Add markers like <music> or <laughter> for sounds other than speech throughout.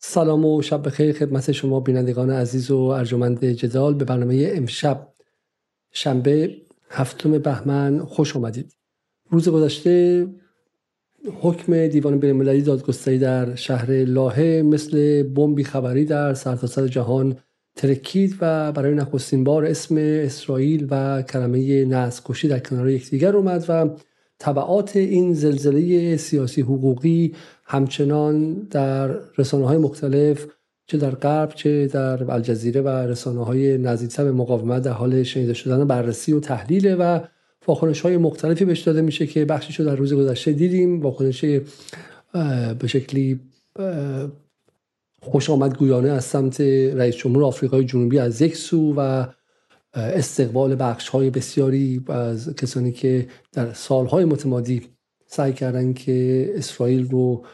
سلام و شب بخیر خدمت شما بینندگان عزیز و ارجمند جدال به برنامه امشب شنبه هفتم بهمن خوش آمدید روز گذشته حکم دیوان بینالمللی دادگستری در شهر لاهه مثل بمبی خبری در سرتاسر سر جهان ترکید و برای نخستین بار اسم اسرائیل و کلمه نسل کشی در کنار یکدیگر اومد و طبعات این زلزله سیاسی حقوقی همچنان در رسانه های مختلف چه در غرب چه در الجزیره و رسانه های نزدیکتر به مقاومت در حال شنیده شدن بررسی و تحلیل و واکنش های مختلفی بهش داده میشه که بخشی در روز گذشته دیدیم. واکنش به شکلی خوش آمد گویانه از سمت رئیس جمهور آفریقای جنوبی از یک سو و استقبال بخش های بسیاری از کسانی که در سالهای متمادی سعی کردن که اسرائیل رو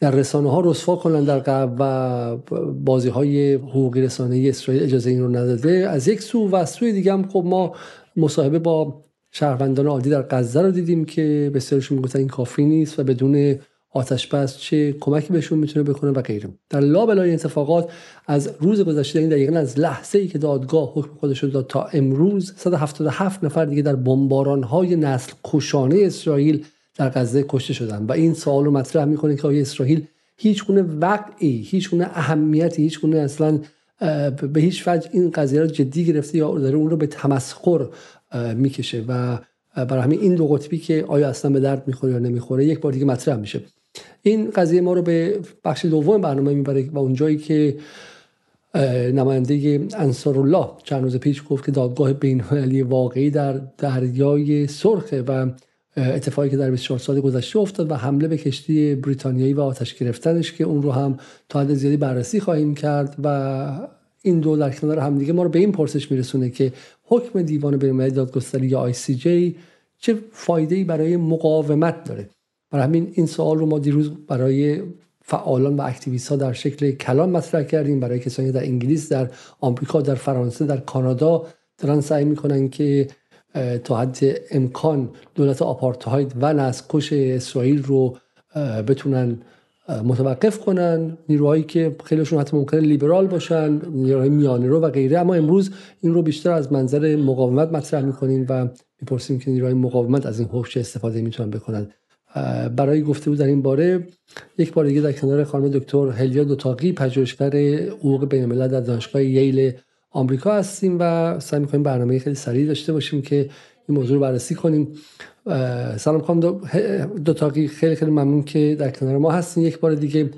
در رسانه ها رسوا کنن در قبل و بازی های حقوقی رسانه اسرائیل اجازه این رو نداده. از یک سو و سوی دیگه هم خب ما مصاحبه با شهروندان عادی در غزه رو دیدیم که بسیارشون می‌گفتن این کافی نیست و بدون آتش بس چه کمکی بهشون می‌تونه بکنه و غیره. در لابلای اتفاقات از روز گذشته این دقیقا از لحظه ای که دادگاه حکم خودش رو داد تا امروز 177 نفر دیگه در بمباران های نسل کشانه اسرائیل در غزه کشته شدن. و این سوال رو مطرح می‌کنه که آیا اسرائیل هیچ گونه وقعی هیچ گونه اهمیتی هیچ گونه اصلا به هیچ وجه این قضیه رو جدی گرفته یا داره اون رو به تمسخر می‌کشه. و برای همین این دو قطبی که آیا اصلا به درد می‌خوره یا نمی‌خوره یک بار دیگه مطرح میشه. این قضیه ما رو به بخش دوم برنامه می‌بره و اونجایی که نماینده انصارالله چند روز پیش گفت که دادگاه بینالمللی واقعی در دریای سرخه و اتفاقی که در 24 سال گذشته افتاد و حمله به کشتی بریتانیایی و آتش گرفتنش که اون رو هم تا حد زیادی بررسی خواهیم کرد و این دو در کنار همدیگه ما رو به این پرسش میرسونه که حکم دیوان بینالمللی دادگستری یا جی چه فایده برای مقاومت داره. برای همین این سوال رو ما دیروز برای فعالان و اکتیویست ها در شکل کلام مطرح کردیم. برای کسانی در انگلیس در آمریکا در فرانسه در کانادا دارن سعی می‌کنن که تا حد امکان دولت آپارتهاید و نسکش اسرائیل رو بتونن متوقف کنن. نیروهایی که خیلیشون حتی ممکنه لیبرال باشن نیروهای میانه رو و غیره. اما امروز این رو بیشتر از منظر مقاومت مطرح می‌کنیم و می‌پرسیم که نیروهای مقاومت از این حکم استفاده می‌تونن بکنن. برای گفتگو در این باره یک بار دیگه در کنار خانم دکتر هلیا دوتاقی پژوهشگر حقوق بین الملل در دانشگاه ییل آمریکا هستیم و سعی می‌کنیم برنامه خیلی سریع داشته باشیم که این موضوع رو بررسی کنیم. سلام خانم دوتاقی خیلی خیلی ممنون که در کنار ما هستین. یک بار دیگه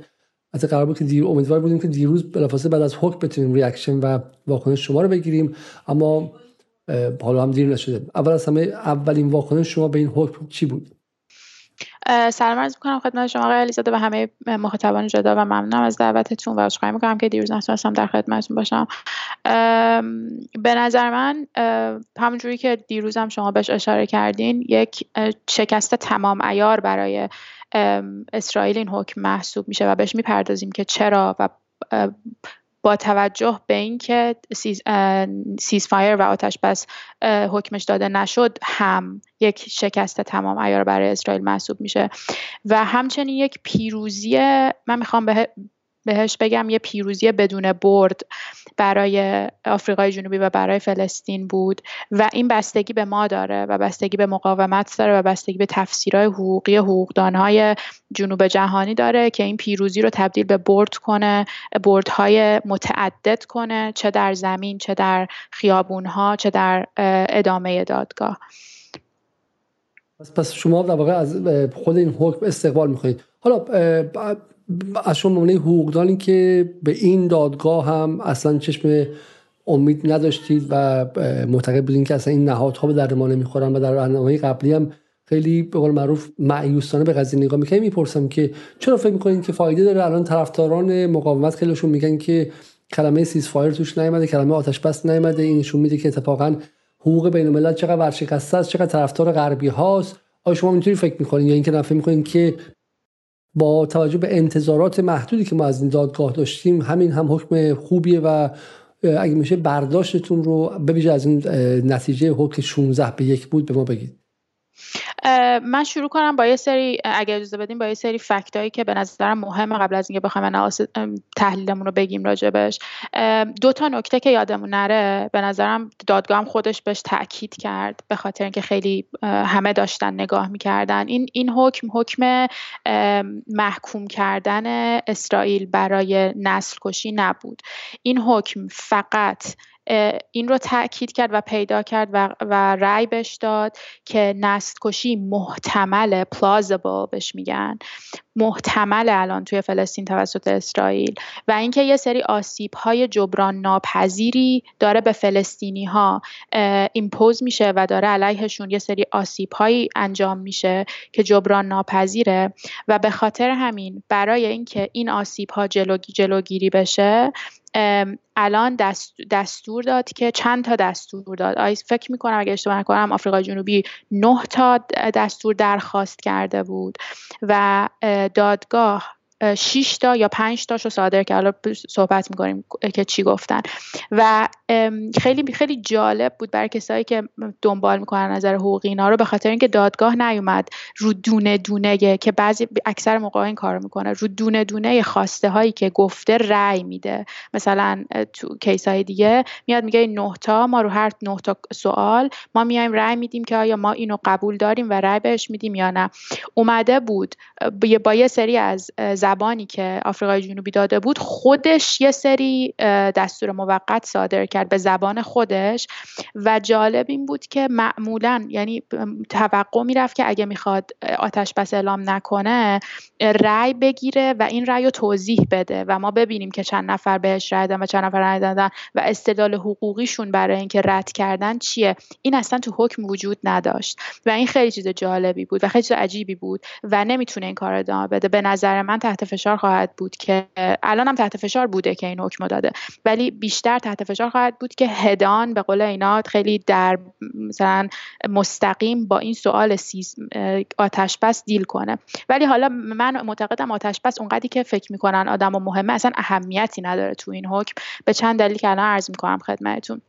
از قرار بود که دیر امیدوار بودیم که دیروز بلافاصله بعد از حکم بتونیم ریاکشن و واکنش شما رو بگیریم. اما حالا هم دیر نشده. اول از همه اولین واکنش شما به این حکم چی بود؟ سلام عرض می‌کنم خدمت شما آقای علیزاده و همه مخاطبان جدا و ممنونم از دعوتتون و عذرخواهی می‌کنم که دیروز نتونستم در خدمتتون باشم. به نظر من همونجوری که دیروز شما بهش اشاره کردین یک شکست تمام ایار برای اسرائیل این حکم محسوب میشه و بهش می‌پردازیم که چرا و با توجه به اینکه سیز, فایر و آتش بس حکمش داده نشد هم یک شکست تمام ایار برای اسرائیل محسوب میشه. و همچنین یک پیروزی من می‌خوام به بهش بگم یه پیروزی بدون برد برای آفریقای جنوبی و برای فلسطین بود و این بستگی به ما داره و بستگی به مقاومت داره و بستگی به تفسیرهای حقوقی حقوقدانهای جنوب جهانی داره که این پیروزی رو تبدیل به برد کنه بردهای متعدد کنه چه در زمین چه در خیابونها چه در ادامه دادگاه. پس شما در واقع از خود این حکم استقبال می‌کنید. حالا از شما ممنه حقوقدانی که به این دادگاه هم اصلا چشم امید نداشتید و معتقد بودین که اصلا این نهادها به درد ما نمی‌خورن و در برنامه قبلی هم خیلی به قول معروف معیوسانه به قضیه نگاه می‌کنیم. می‌پرسم که چرا فکر می‌کنین که فایده داره؟ الان طرفداران مقاومت خیلیشون میگن که کلمه سیز فایر توش نیومده کلمه آتش بس نیومده. این نشون میده که اتفاقا حقوق بین الملل چقدر ورشکسته است چقدر طرفدار غربی هاست. آیا شما اینطوری فکر می‌کنین؟ یا اینکه نفع می‌کنین که با توجه به انتظارات محدودی که ما از این دادگاه داشتیم همین هم حکم خوبیه و اگه میشه برداشتتون رو ببیشه از این نتیجه حکم 16 به یک بود به ما بگید. من شروع کنم با یه سری اگر اجازه بدیم با یه سری فکتایی که به نظرم مهمه قبل از اینکه بخوایم تحلیلمون رو بگیم راجبش دو تا نکته که یادمون نره به نظرم دادگاه خودش بهش تاکید کرد به خاطر اینکه خیلی همه داشتن نگاه می‌کردن. این این حکم حکم محکوم کردن اسرائیل برای نسل کشی نبود. این حکم فقط این رو تاکید کرد و پیدا کرد و, و رأی بهش داد که نست کشی محتمل plausible بهش میگن. محتمل الان توی فلسطین توسط اسرائیل. و اینکه یه سری آسیب های جبران ناپذیری داره به فلسطینی ها ایمپوز میشه و داره علیهشون یه سری آسیب هایی انجام میشه که جبران ناپذیره. و به خاطر همین برای اینکه این آسیب ها جلوگیری بشه الان دستور داد که چند تا دستور داد. فکر می‌کنم اگه اشتباه نکنم آفریقای جنوبی نه تا دستور درخواست کرده بود و دادگاه 6 تا یا 5 تاشو صادر کرد. حالا صحبت می‌کنیم که چی گفتن. و خیلی خیلی جالب بود برای کسایی که دنبال می‌کنن نظر حقوقی اینا رو به خاطر اینکه دادگاه نیومد رو دونه دونه که بعضی اکثر موقع این کارو می‌کنه رو دونه دونه خواسته هایی که گفته رأی میده. مثلا تو کیس های دیگه میاد میگه 9 تا ما رو هر 9 تا سوال ما میایم رأی میدیم که آیا ما اینو قبول داریم و رأی بهش میدیم یا نه. اومده بود با یه سری از زبانی که آفریقای جنوبی داده بود خودش یه سری دستور موقت صادر کرد به زبان خودش و جالب این بود که معمولا یعنی توقع می‌رفت که اگه می‌خواد آتش بس اعلام نکنه رأی بگیره و این رأی رو توضیح بده و ما ببینیم که چند نفر بهش رأی دادن و چند نفر رأی دادن و استدلال حقوقیشون برای اینکه رد کردن چیه؟ این اصلا تو حکم وجود نداشت و این خیلی چیز جالبی بود و خیلی چیز عجیبی بود و نمی‌تونه این کار ادامه بده. به نظر من تحت فشار خواهد بود که الان هم تحت فشار بوده که این حکم داده. ولی بیشتر تحت فشار خواهد بود که هدان به قول اینا خیلی در مثلا مستقیم با این سوال آتش بس دیل کنه. ولی حالا من معتقدم آتش بس اونقدری که فکر می‌کنن آدم و مهمه اصلا اهمیتی نداره تو این حکم. به چند دلیل که الان عرض می‌کنم خدمتتون.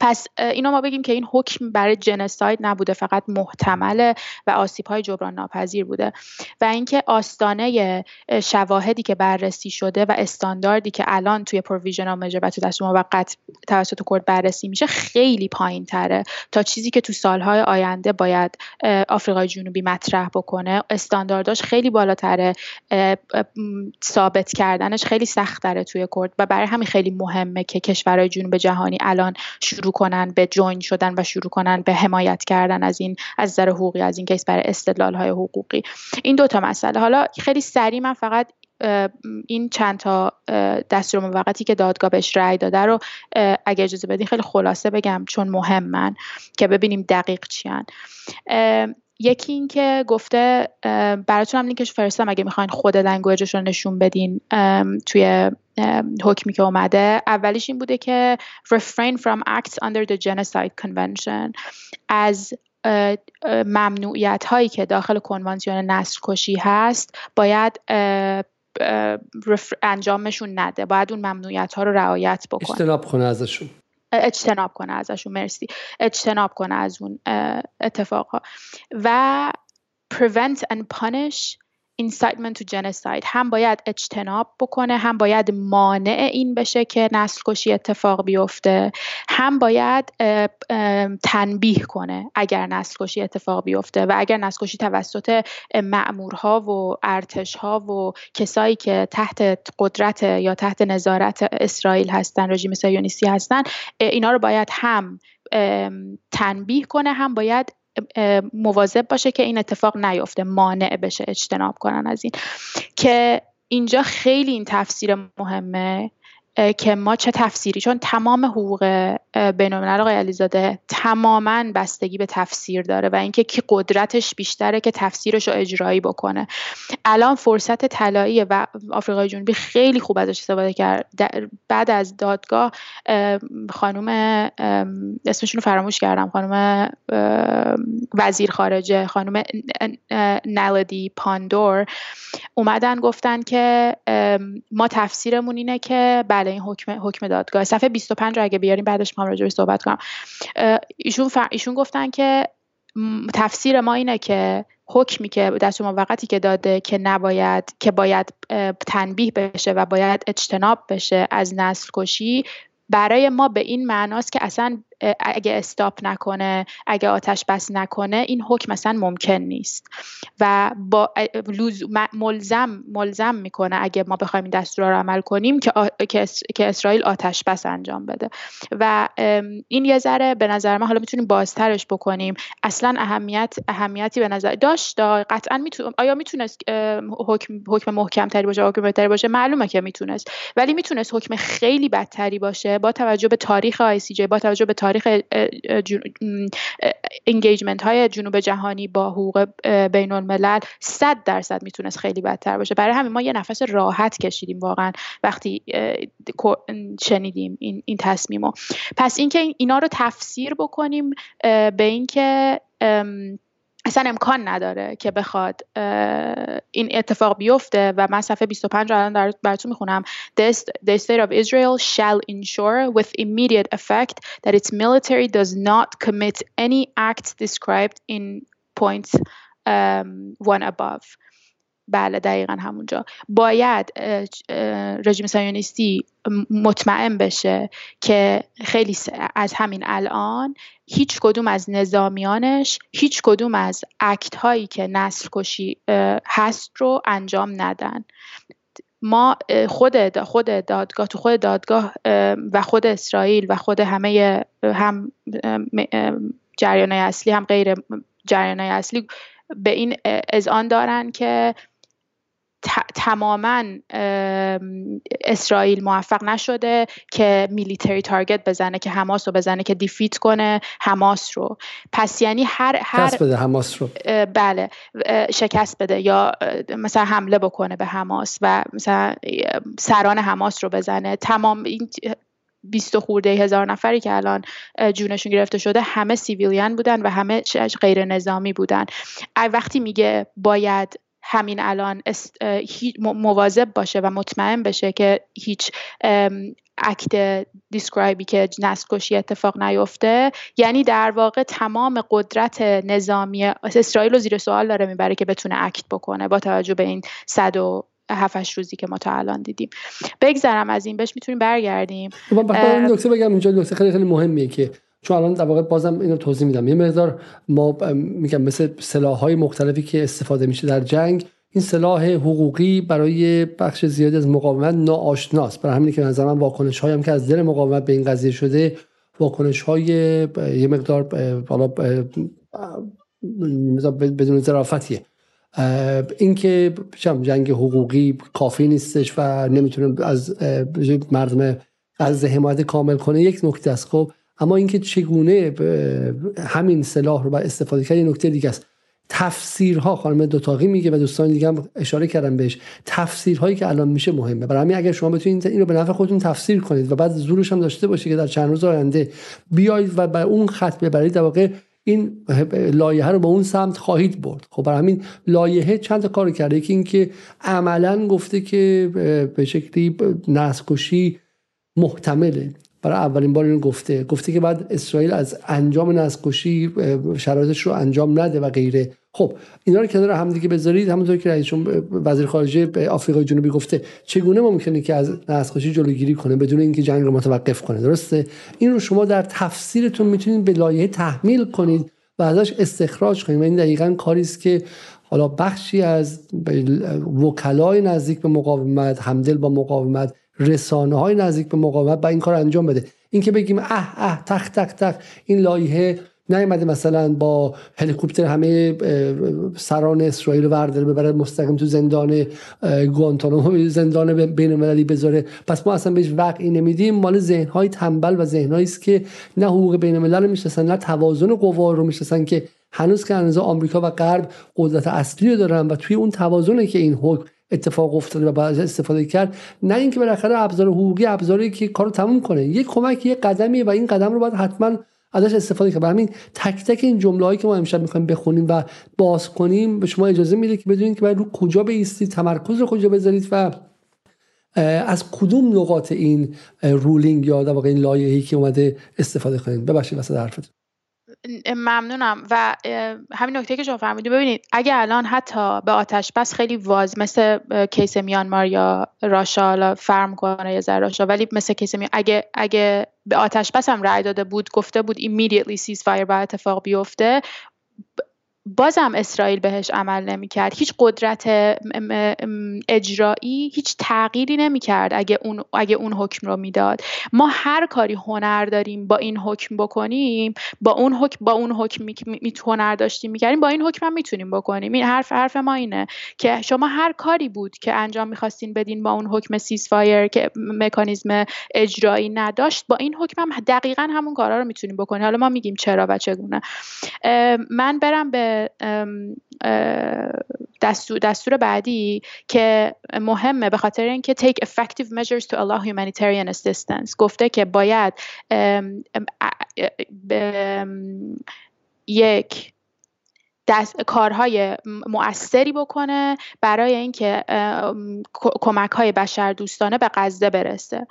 پس اینو ما بگیم که این حکم برای جنساید نبوده فقط محتمله و آسیب های جبران ناپذیر بوده و اینکه آستانه شواهدی که بررسی شده و استانداردی که الان توی پروویژن مجر و تو دستور موقت توسط کرد بررسی میشه خیلی پایین تره تا چیزی که تو سالهای آینده باید آفریقای جنوبی مطرح بکنه. استاندارداش خیلی بالاتره ثابت کردنش خیلی سختره توی کرد و برای همین خیلی مهمه که کشورهای جنوب جهانی الان شروع کنن به جوین شدن و شروع کنن به حمایت کردن از این از نظر حقوقی از این کیس برای استدلال های حقوقی. این دوتا مسئله. حالا خیلی سریع من فقط این چند تا دستور موقتی که دادگاه بهش رأی داده رو اگه اجازه بدین خیلی خلاصه بگم چون مهمن که ببینیم دقیق چیان یکی این که گفته براتون هم لینکش فرستم اگه می‌خواین خود language ش رو نشون بدین توی حکمی که اومده. اولیش این بوده که refrain from acts under the genocide convention. از ممنوعیت هایی که داخل کنوانسیون نسل کشی هست باید انجامشون نده. باید اون ممنوعیت ها رو رعایت بکنه. اجتناب کنه ازشون. اجتناب کنه ازشون مرسی. اجتناب کنه از اون اتفاقها و prevent and punish incitement to genocide. هم باید اجتناب بکنه هم باید مانع این بشه که نسل کشی اتفاق بیفته. هم باید تنبیه کنه اگر نسل کشی اتفاق بیفته و اگر نسل کشی توسط معمورها و ارتشها و کسایی که تحت قدرت یا تحت نظارت اسرائیل هستن رژیم صهیونیستی هستن اینا رو باید هم تنبیه کنه هم باید مواظب باشه که این اتفاق نیفته مانع بشه اجتناب کنن از این. که اینجا خیلی این تفسیر مهمه که ما چه تفسیری چون تمام حقوق بین الملل آقای علیزاده تماما بستگی به تفسیر داره و اینکه کی قدرتش بیشتره که تفسیرش رو اجرایی بکنه. الان فرصت طلایی و آفریقای جنوبی خیلی خوب ازش استفاده کرد. بعد از دادگاه خانم اسمشون رو فراموش کردم خانم وزیر خارجه خانم نالدی پاندور اومدن گفتن که ما تفسیرمون اینه که بله این حکم حکم دادگاه. صفحه 25 رو اگه بیاریم بعدش می‌خوام راجع صحبت کنم. ایشون ایشون گفتن که تفسیر ما اینه که حکمی که دست موقتی که داده که نباید که باید تنبیه بشه و باید اجتناب بشه از نسل کشی برای ما به این معناست که اصلا اگه استاپ نکنه اگه آتش بس نکنه این حکم مثلا ممکن نیست. و با ملزم ملزم می‌کنه اگه ما بخوایم این دستور رو عمل کنیم که, که اسرائیل آتش بس انجام بده. و این یه ذره به نظر من حالا می‌تونیم بازترش بکنیم. اصلا اهمیت اهمیتی به نظر داشت قطعا میتون آیا می‌تونست حکم حکم محکم تری باشه حکم بهتری باشه؟ معلومه که می‌تونست. ولی می‌تونست حکم خیلی بدتری باشه با توجه به تاریخ آی سی جی با توجه به تاریخ انگیجمنت های جنوب جهانی با حقوق بین الملل صد درصد می‌تونست خیلی بدتر باشه. برای همین ما یه نفس راحت کشیدیم واقعا وقتی شنیدیم این, این تصمیمو. پس اینکه اینا رو تفسیر بکنیم به اینکه اصلا امکان نداره که بخواد این اتفاق بیفته و من صفحه 25 رو الان براتون می‌خونم the, state of Israel shall ensure with immediate effect that its military does not commit any act described in points um, one above بله دقیقا همونجا. باید رژیم سایونیستی مطمئن بشه که خیلی از همین الان هیچ کدوم از نظامیانش هیچ کدوم از اکت هایی که نسل کشی هست رو انجام ندن. ما خود خود دادگاه تو خود دادگاه و خود اسرائیل و خود همه هم جریان اصلی هم غیر جریان اصلی به این اذعان دارن که تماما اسرائیل موفق نشده که میلیتری تارگت بزنه که حماس رو بزنه که دیفیت کنه حماس رو. پس یعنی هر هر بده حماس رو. بله. شکست بده یا مثلا حمله بکنه به حماس و مثلا سران حماس رو بزنه. تمام این بیست خورده هزار نفری که الان جونشون گرفته شده همه سیویلیان بودن و همه غیر نظامی بودن. وقتی میگه باید همین الان مواظب باشه و مطمئن بشه که هیچ act described ی که نسل کشی اتفاق نیفته. یعنی در واقع تمام قدرت نظامی اسرائیل رو زیر سوال داره می‌بره که بتونه act بکنه با توجه به این صد و هفتش روزی که ما تا الان دیدیم. بگذرم از این بهش می‌تونیم برگردیم. من نکته بگم اینجا نکته خیلی خیلی مهمیه که چون الان در واقع بازم اینو توضیح میدم. یه مقدار ما میگم مثل سلاح های مختلفی که استفاده میشه در جنگ این سلاح حقوقی برای بخش زیادی از مقاومت ناآشناست. برای همین که نظر من واکنش هایم که از دل مقاومت به این قضیه شده واکنش های یه مقدار حالا بدون ظرافتیه اینکه جنگ حقوقی کافی نیستش و نمی‌تونه از مردم از حمایت کامل کنه یک نکته است. خب اما اینکه چگونه همین سلاح رو با استفاده کرد نکته دیگه است. تفسیرها خانم دوتاقی میگه و دوستان دیگه هم اشاره کردم بهش تفسیرهایی که الان میشه مهمه. برای همین اگر شما بتونید این رو به نفع خودتون تفسیر کنید و بعد زورش هم داشته باشه که در چند روز آینده بیاید و به اون خط ببرید در واقع این لایحه رو به اون سمت خواهید برد. خب برای همین لایحه چند کار کرده. که اینکه عملا گفته که به شکلی نسل محتمله. برای اولین بار اینو گفته. گفته که بعد اسرائیل از انجام نسکشی شرایطش رو انجام نده و غیره. خب اینا رو کنار هم دیگه بذارید. همونطور که رئیس وزیر خارجه آفریقای جنوبی گفته چگونه ممکنه که از نسکشی جلوگیری کنه بدون اینکه جنگ رو متوقف کنه؟ درسته؟ این رو شما در تفسیرتون می‌تونید به لایحه تحمیل کنید و ازش استخراج کنید. و این دقیقا کاری است که حالا بخشی از وکلای نزدیک به مقاومت همدل با مقاومت رسانه های نزدیک به مقاومت با این کار انجام بده. اینکه بگیم اه اه تخ تخ تخ این لایحه نیومده مثلا با هلیکوپتر همه سران اسرائیل ورداره ببره مستقیم تو زندان گوانتانامو زندان بین المللی بذاره. پس ما اصلا بهش وقعی نمیدیم. مال ذهن های تنبل و ذهن است که نه حقوق بین الملل رو می‌شناسن نه توازن قوا رو می‌شناسن که هنوز که هنوز آمریکا و غرب قدرت اصلی رو دارن و توی اون توازنه که این حکم اتفاق افتاده و باید استفاده کرد. نه اینکه بالاخره ابزار حقوقی ابزاری که کارو تموم کنه. یک کمک یک قدمیه و این قدم رو باید حتما ازش استفاده کرد. همین تک تک این جمله هایی که ما امشب می‌خوایم بخونیم و باز کنیم به شما اجازه میده که بدونید که باید رو کجا بیستید تمرکز رو کجا بذارید و از کدوم نقاط این رولینگ یا در واقع این لایحه‌ای که اومده استفاده کنید. ببخشید واسه حرفتون. ممنونم. و همین نکته که شما فرمودید ببینید اگه الان حتی به آتش بس خیلی واز مثل کیس میانمار یا راشا فرم کنه یا ذره راشا ولی مثل کیس میان اگه اگه به آتش بس هم رأی داده بود گفته بود immediately ceasefire باید اتفاق بیفته بازم اسرائیل بهش عمل نمی‌کرد. هیچ قدرت اجرایی هیچ تغییری نمی‌کرد اگه اون اگه اون حکم رو می‌داد. ما هر کاری هنر داریم با این حکم بکنیم با اون حکم با اون حکم می, می هنر داشتیم می‌کردیم با این حکم هم می‌تونیم بکنیم. این حرف حرف ما اینه که شما هر کاری بود که انجام می‌خواستین بدین با اون حکم سیزفایر که مکانیزم اجرایی نداشت با این حکم هم دقیقا همون کارا رو می‌تونیم بکنیم. حالا ما میگیم چرا و چگونه. من برم به دستور, دستور بعدی که مهمه به خاطر اینکه take effective measures to allow humanitarian assistance. گفته که باید یک دست، کارهای مؤثری بکنه برای اینکه کمک های بشر دوستانه به غزه برسه.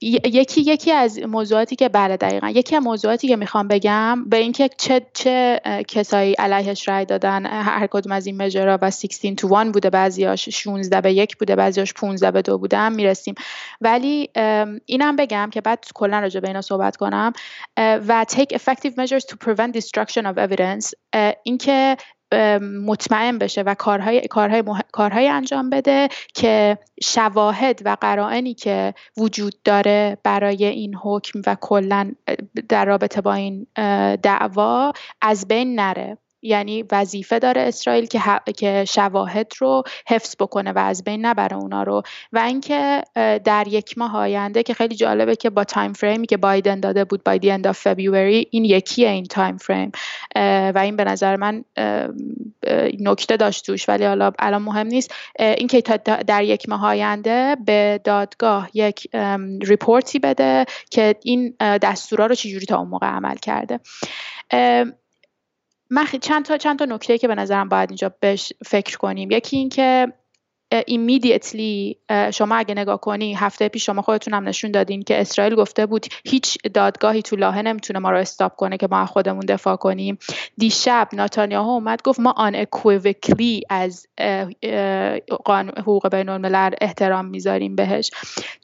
یکی یکی از موضوعاتی که بله دقیقا یکی از موضوعاتی که می‌خوام بگم به اینکه چه چه کسایی علیهش رای دادن هر کدوم از این مجرا و 16 تو 1 بوده بعضیاش 16 به یک بوده بعضیاش 15 به دو بوده هم می‌رسیم. ولی اینم بگم که بعد کلا راجع به اینا صحبت کنم و take effective measures to prevent destruction of evidence اینکه مطمئن بشه و کارهای, کارهای, کارهای انجام بده که شواهد و قرائنی که وجود داره برای این حکم و کلا در رابطه با این دعوا از بین نره. یعنی وظیفه داره اسرائیل که, که شواهد رو حفظ بکنه و از بین نبره اونا رو. و اینکه در یک ماه آینده که خیلی جالبه که با time frame ی که بایدن داده بود by the end of این یکیه این time frame و این به نظر من نکته داشت توش. ولی حالا الان مهم نیست. اینکه در یک ماه آینده به دادگاه یک report ی بده که این دستورا رو چجوری تا اون موقع عمل کرده. من چند تا چند تا نکته که به نظرم باید اینجا بهش فکر کنیم. یکی اینکه immediately شما اگه نگاه کنی هفته پیش شما خودتون هم نشون دادین که اسرائیل گفته بود هیچ دادگاهی تو لاهه نمی‌تونه ما رو stop کنه که ما خودمون دفاع کنیم. دیشب ناتانیاهو اومد گفت ما unequivocally از حقوق بین الملل احترام می‌ذاریم بهش.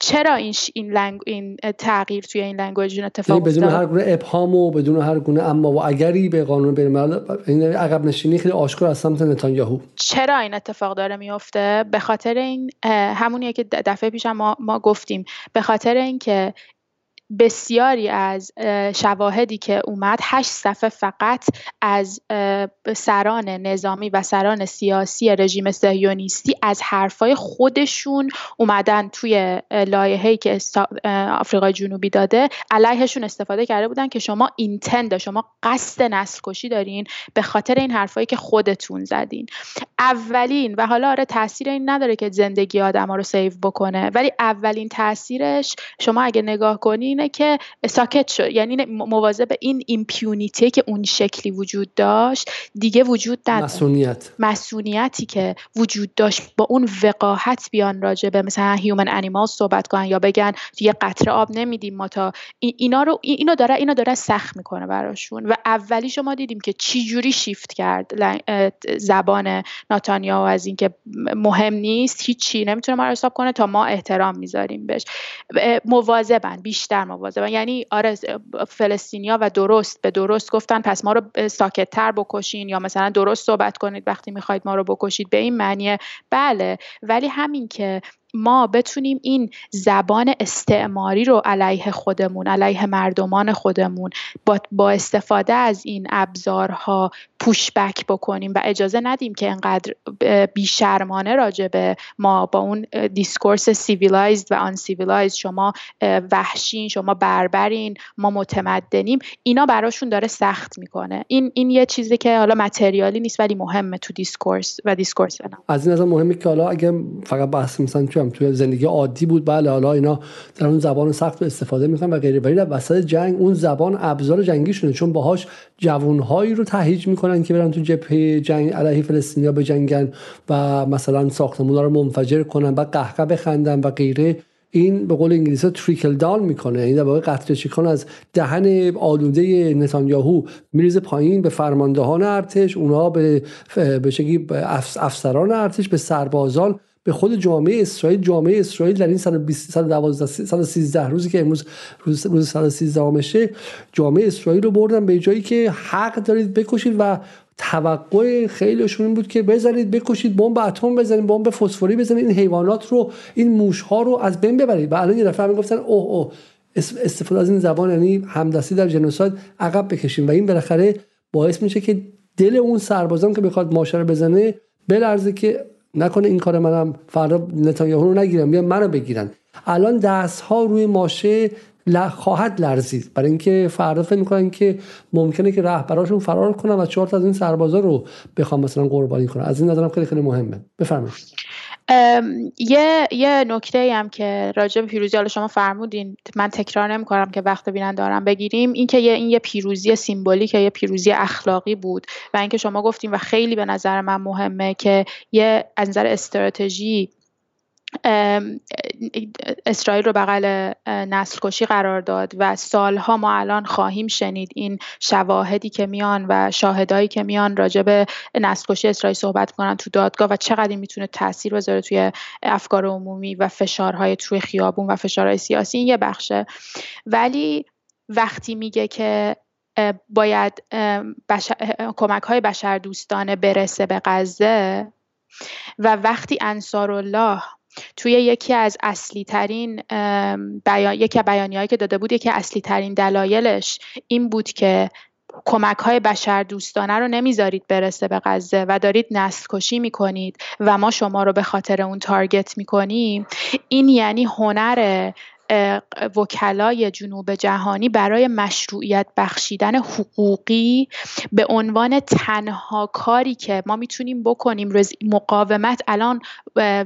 چرا این این, lang... این تغییر توی این language اتفاق یعنی بدون هر گونه ابهام و بدون هر گونه اما و اگری به قانون بین الملل این عقب نشینی خیلی آشکار از سمت نتانیاهو. چرا این اتفاق داره میفته به خاطر این همونیه که دفعه پیش ما, ما گفتیم. به خاطر اینکه بسیاری از شواهدی که اومد هشت صفحه فقط از سران نظامی و سران سیاسی رژیم سهیونیستی از حرفای خودشون اومدن توی لایحه‌ای که آفریقای جنوبی داده. علیهشون استفاده کرده بودن که شما intent شما قصد نسل کشی دارین به خاطر این حرفایی که خودتون زدین. اولین و حالا آره تاثیر این نداره که زندگی آدما رو save بکنه ولی اولین تاثیرش شما اگه نگاه کنین که ساکت شد یعنی مواظب این impunity که اون شکلی وجود داشت دیگه وجود نداره. مسئولیت. مسئولیتی که وجود داشت با اون وقاحت بیان راجع به مثلا human animal صحبت کنن یا بگن یه قطره آب نمیدیم ما تا اینا رو اینو داره اینو داره سخت می‌کنه براشون. و اولی شما دیدیم که چی جوری شیفت کرد زبان ناتانیا و از اینکه مهم نیست هیچی نمی‌تونه ما رو حساب کنه تا ما احترام می‌ذاریم بهش. مواظبن بیشتر مواظبن. یعنی آره فلسطینیا و درست به درست گفتن پس ما رو ساکتتر بکشین یا مثلا درست صحبت کنید وقتی می‌خواید ما رو بکشید به این معنیه. بله ولی همین که ما بتونیم این زبان استعماری رو علیه خودمون علیه مردمان خودمون با, با استفاده از این ابزارها push back بکنیم و اجازه ندیم که انقدر بیشرمانه راجع به ما با اون discourse civilized و uncivilized شما وحشین شما بربرین ما متمدنیم. اینا براشون داره سخت می‌کنه. این این یه چیزی که حالا material ی نیست ولی مهمه تو discourse و discourse از این نظر مهمه که حالا اگه فقط بحث مثلا تو توی زندگی عادی بود. بله حالا اینا در اون زبان سخت استفاده می‌کنن و غیره ولی در وسط جنگ اون زبان ابزار جنگیشونه. چون باهاش جوانهایی رو تهیج می‌کنن که برن تو جبهه جنگ علیه فلسطینیا بجنگن و مثلا ساختمونا رو منفجر کنن و قهقه بخندن و غیره. این به قول انگلیسی تریکل دال می‌کنه. این در واقع قطره چکان از دهن آلوده نتانیاهو میریزه پایین به فرماندهان ارتش. اونها به به افسران ارتش به سربازان به خود جامعه اسرائیل جامعه اسرائیل در این 120 112 113 روزی که امروز روز روز 113 مشه جامعه اسرائیل رو بردن به جایی که حق دارید بکشید و توقع خیلیشون این بود که بزنید بکشید بمب اتم بزنید بمب فسفوری بزنید. این حیوانات رو این موش ها رو از بین ببرید. و الان یه دفعه گفتن اوه اوه استفاده از این زبان یعنی همدستی در جنوساید عقب بکشیم. و این بالاخره باعث میشه که دل اون سربازان که بخواد ماشه رو بزنه بلرزه که نکنه این کار منم فردا نتانیاهو رو نگیرم یا منو بگیرن. الان دست ها روی ماشه خواهد لرزید. برای اینکه فردا فکر می‌کنن که ممکنه که رهبراشون فرار کنن و چهار تا از این سربازا رو بخوام مثلا قربانی کنن از این نظرم خیلی خیلی مهمه. بفرمایید. یه یه نکته هم که راجع به پیروزی حالا شما فرمودین من تکرار نمی کنم که وقت بینن دارم بگیریم این که یه این یه پیروزی سیمبولیک یه پیروزی اخلاقی بود و اینکه شما گفتیم و خیلی به نظر من مهمه که یه از نظر استراتژی اسرائیل رو بغل نسل کشی قرار داد و سالها ما الان خواهیم شنید این شواهدی که میان و شاهدایی که میان راجع به نسل کشی اسرائیل صحبت کنن تو دادگاه و چقدر این می‌تونه تاثیر بذاره توی افکار عمومی و فشارهای توی خیابون و فشارهای سیاسی این یه بخشه. ولی وقتی میگه که باید کمک های بشر دوستانه برسه به غزه و وقتی انصار الله توی یکی از اصلی ترین بیان... یکی بیانیهایی که داده بود یکی اصلی ترین دلایلش این بود که کمک های بشر دوستانه رو نمی‌ذارید برسه به غزه و دارید نسل کشی می‌کنید و ما شما رو به خاطر اون تارگت می‌کنیم. این یعنی هنر وکلای جنوب جهانی برای مشروعیت بخشیدن حقوقی به عنوان تنها کاری که ما می‌تونیم بکنیم مقاومت الان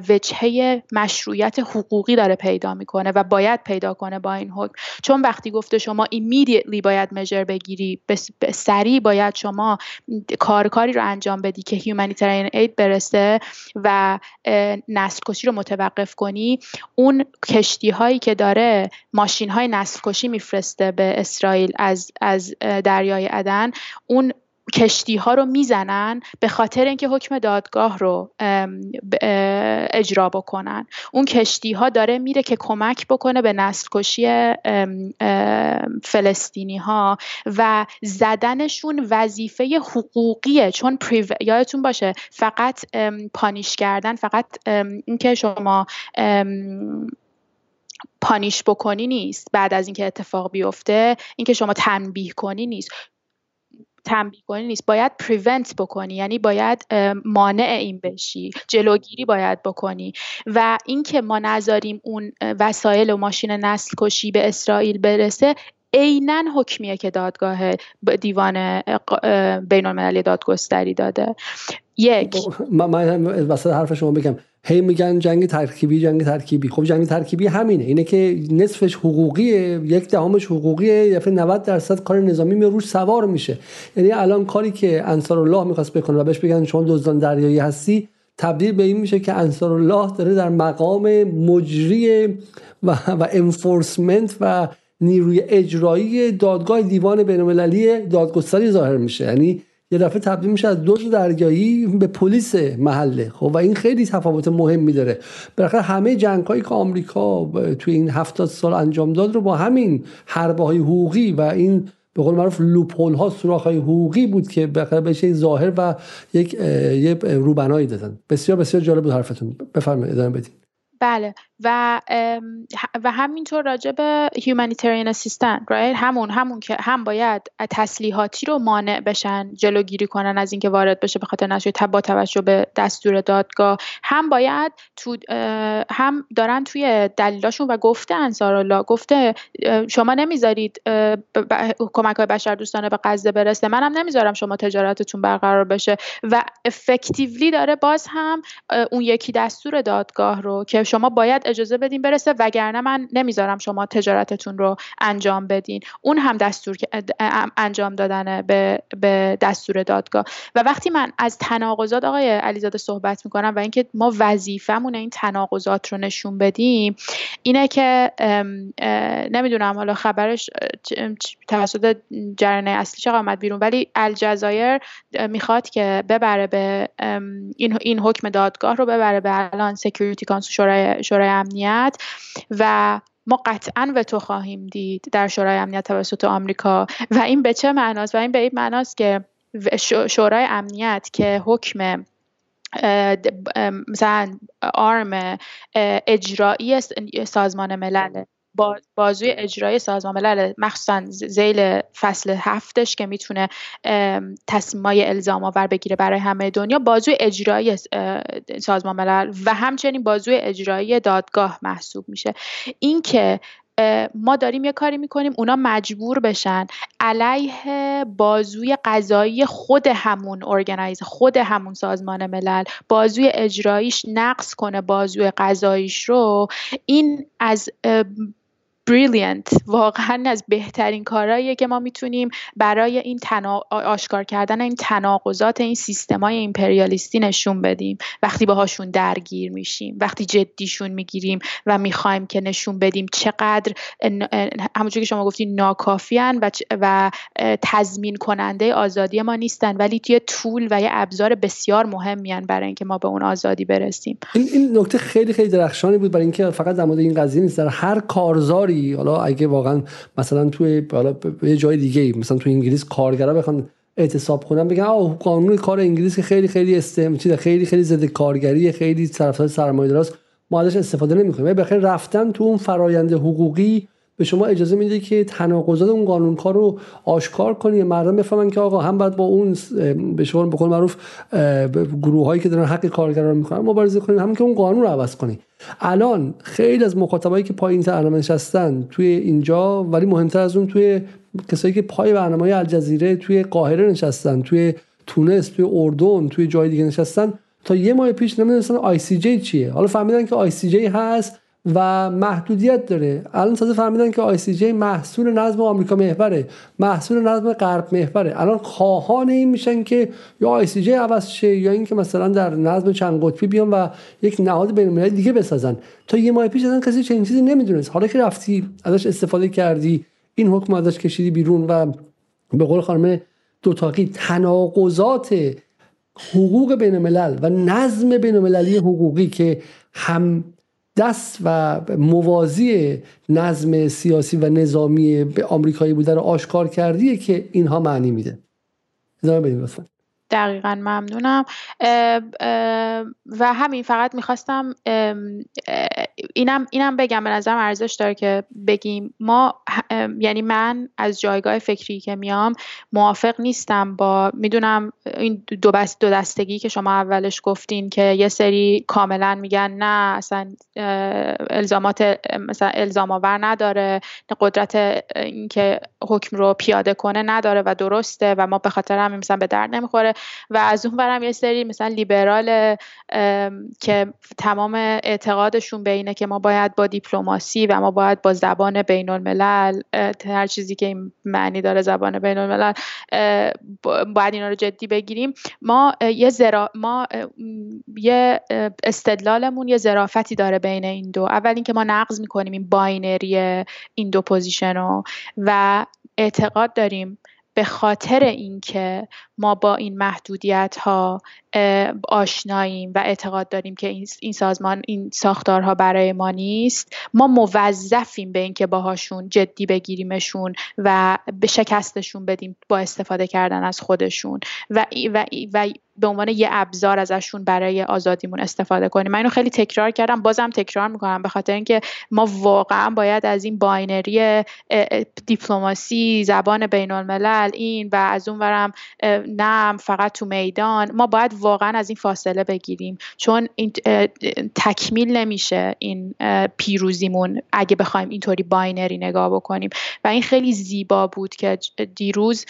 وجهه مشروعیت حقوقی داره پیدا می‌کنه و باید پیدا کنه با این حکم. چون وقتی گفته شما immediately باید مجر بگیری سریع باید شما کارکاری رو انجام بدی که humanitarian aid برسه و نسل کشی رو متوقف کنی اون کشتی هایی که داره داره ماشین های نسل کشی میفرسته به اسرائیل از, از دریای عدن. اون کشتی ها رو می‌زنن به خاطر اینکه حکم دادگاه رو اجرا بکنن. اون کشتی ها داره میره که کمک بکنه به نسل کشی فلسطینی ها و زدنشون وظیفه حقوقیه. چون یادتون باشه فقط پانیش کردن فقط اینکه شما پانیش بکنی نیست بعد از اینکه اتفاق بیفته اینکه شما تنبیه کنی نیست. تنبیه کنی نیست. باید پریونت بکنی یعنی باید مانع این بشی. جلوگیری باید بکنی. و اینکه ما نذاریم اون وسایل و ماشین نسل کشی به اسرائیل برسه عینا حکمیه که دادگاه دیوان بین المللی دادگستری داده. یک. من وسط حرف شما بگم. هی میگن جنگ ترکیبی جنگ ترکیبی. خب جنگ ترکیبی همینه. اینه که نصفش حقوقیه یک دهمش حقوقیه یا 90 درصد کار نظامی می روش سوار میشه. یعنی الان کاری که انصار الله می‌خواست بکنه و بهش بگن شما دزدان دریایی هستی تبدیل به این میشه که انصار الله داره در مقام مجری و, و انفورسمنت و نیروی اجرایی دادگاه دیوان بینالمللی دادگستری ظاهر میشه. یعنی یه دفعه تبدیل میشه از دوست دریایی به پلیس محله. خب و این خیلی تفاوت مهمی داره بالاخره همه جنگ هایی که آمریکا توی این هفتاد سال انجام داد رو با همین حربه های حقوقی و این به قول معروف لوپول ها سوراخ های حقوقی بود که بهش ظاهر و یک یه روبنایی دادن. بسیار بسیار جالب بود حرفتون. بفرمایید ادامه بدید بله. و و همینطور راجع به humanitarian assistant right? همون همون که هم باید تسلیحاتی رو مانع بشن جلوگیری کنن از اینکه وارد بشه به خاطر نشد با توجه به دستور دادگاه. هم باید تو هم دارن توی دلیلاشون و گفته انصار الله گفته شما نمی‌ذارید کمک های بشر دوستانه به غزه برسه. منم نمی‌ذارم شما تجارتتون برقرار بشه. و افکتیولی داره باز هم اون یکی دستور دادگاه رو که شما باید اجازه بدین برسه وگرنه من نمی‌ذارم شما تجارتتون رو انجام بدین. اون هم دستور انجام دادن به, به دستور دادگاه. و وقتی من از تناقضات آقای علیزاده صحبت می‌کنم و اینکه ما وظیفمون این تناقضات رو نشون بدیم اینه که نمی‌دونم حالا خبرش توسط جریانه اصلی چقدر آمد بیرون ولی الجزایر می‌خواد که ببره به این, این حکم دادگاه رو ببره به الان سکیوریتی کانسو شورای, شورای امنیت و ما قطعا تو خواهیم دید در شورای امنیت توسط آمریکا. و این به چه معناست؟ و این به این معناست که شورای امنیت که حکم مثلا آرم اجرایی سازمان ملل بازوی اجرایی سازمان ملل مخصوصا زیل فصل هفتش که می‌تونه تصمیمای الزام آور بگیره برای همه دنیا بازوی اجرایی سازمان ملل و همچنین بازوی اجرایی دادگاه محسوب میشه. اینکه ما داریم یه کاری می‌کنیم اونا مجبور بشن علیه بازوی قضایی خود همون ارگنایز خود همون سازمان ملل بازوی اجراییش نقص کنه بازوی قضاییش رو. این از بریلینت واقعا از بهترین کارهاییه که ما می‌تونیم برای این تنا... آشکار کردن این تناقضات این سیستمای ایمپریالیستی نشون بدیم. وقتی باهاشون درگیر میشیم وقتی جدیشون می‌گیریم و می‌خوایم که نشون بدیم چقدر همونجور که شما گفتین ناکافیان و, و تضمین کننده آزادی ما نیستن ولی توی طول و یه ابزار بسیار مهمیان برای اینکه ما به اون آزادی برسیم. این, این نکته خیلی خیلی درخشانی بود برای اینکه فقط در مورد این قضیه نیست. در هر کارزاری حالا اگه واقعا مثلا توی حالا یه جای دیگه مثلا توی انگلیس کارگرا بخوان اعتصاب کنن بگن آه قانون کار انگلیس که خیلی خیلی استم خیلی خیلی ضد کارگری خیلی طرفدار سرمایه‌داراست ما ازش استفاده نمی‌کنیم. بخیر رفتن تو اون فرایند حقوقی به شما اجازه میده که تناقضات اون قانونکار رو آشکار کنی. مردم بفهمن که آقا هم باید با اون به شما به معروف گروه هایی که دارن حق کارگران می‌کنن مبارزه کنیم هم که اون قانون رو عوض کنی الان خیلی از مخاطبایی که پایین برنامه نشستن توی اینجا ولی مهمتر از اون توی کسایی که پای برنامه الجزیره توی قاهره نشستن توی تونس توی اردن توی جای دیگه نشستن تا یه ماه پیش نمی‌دونستن ICJ چیه. حالا فهمیدن که ICJ هست و محدودیت داره. الان تازه فهمیدن که ICJ محصول نظم آمریکا محوره محصول نظم غرب محوره. الان خواهان این میشن که یا آی سی جی عوض شه یا اینکه مثلا در نظم چند قطبی بیان و یک نهاد بین دیگه بسازن. تا یه ماه پیش اصلا کسی چنین چیزی نمی‌دونست. حالا که رفتی ازش استفاده کردی این حکم ازش کشیدی بیرون و به قول خانم دوتاقی تناقضات حقوق بین الملل و نظم بین المللی حقوقی که هم دست و موازی نظم سیاسی و نظامی آمریکایی بوده رو آشکار کردیه که اینها معنی میده. ادامه بدیم لطفا. دقیقا ممنونم. و همین فقط می‌خواستم اینم اینم بگم به نظرم ارزش داره که بگیم ما یعنی من از جایگاه فکری که میام موافق نیستم با می‌دونم این دو, بست دو دستگی که شما اولش گفتین که یه سری کاملا میگن نه اصلا الزامات مثلا الزام آور نداره قدرت اینکه حکم رو پیاده کنه نداره و درسته و ما به خاطر همین مثلا به درد نمی‌خوره. و از اون برم یه سری مثلا لیبرال که تمام اعتقادشون به اینه که ما باید با دیپلماسی و ما باید با زبان بین الملل هر چیزی که این معنی داره زبان بین الملل باید اینا رو جدی بگیریم. ما یه زرا... ما یه استدلالمون یه ظرافتی داره بین این دو. اول اینکه ما نقض می‌کنیم این binary این دو position رو و اعتقاد داریم به خاطر اینکه ما با این محدودیت ها آشناییم و اعتقاد داریم که این سازمان این ساختارها برای ما نیست ما موظفیم به اینکه باهاشون جدی بگیریمشون و به شکستشون بدیم با استفاده کردن از خودشون. و, و, و به عنوان یه ابزار ازشون برای آزادیمون استفاده کنیم. من اینو خیلی تکرار کردم بازم تکرار می‌کنم به خاطر اینکه ما واقعا باید از این binary دیپلماسی زبان بین الملل این و از اون ورم نه فقط تو میدان ما باید واقعا از این فاصله بگیریم. چون این تکمیل نمیشه این پیروزیمون اگه بخوایم اینطوری binary نگاه بکنیم. و این خیلی زیبا بود که دیروز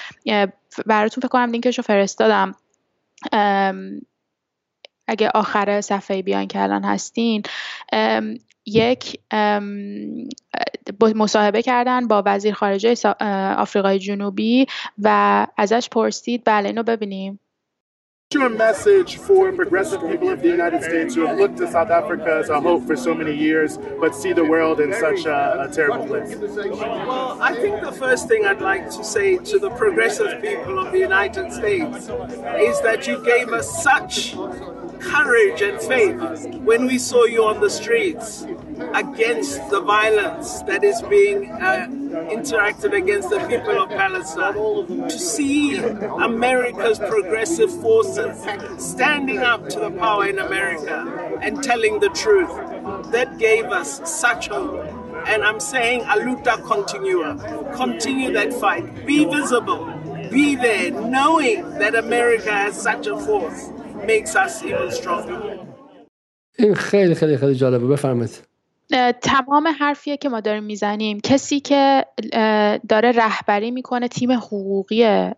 براتون فکر کنم لینکش رو فرستادم. اگه آخر صفحه بیان که الان هستین یک مصاحبه کردن با وزیر خارجه آفریقای جنوبی و ازش پرسید بله اینو ببینیم. Your message for progressive people of the United States who have looked to South Africa as a hope for so many years, but see the world in such a, a terrible place? Well, I think the first thing I'd like to say to the progressive people of the United States is that you gave us such courage and faith when we saw you on the streets against the violence that is being uh, interacted against the people of Palestine. To see America's progressive forces standing up to the power in America and telling the truth, that gave us such hope. And I'm saying, Aluta continua. Continue that fight. Be visible. Be there, knowing that America has such a force makes us even stronger. این خیلی خیلی خیلی جالبه بفرمایید تمام حرفیه که ما داریم می‌زنیم. کسی که داره رهبری می‌کنه تیم حقوقی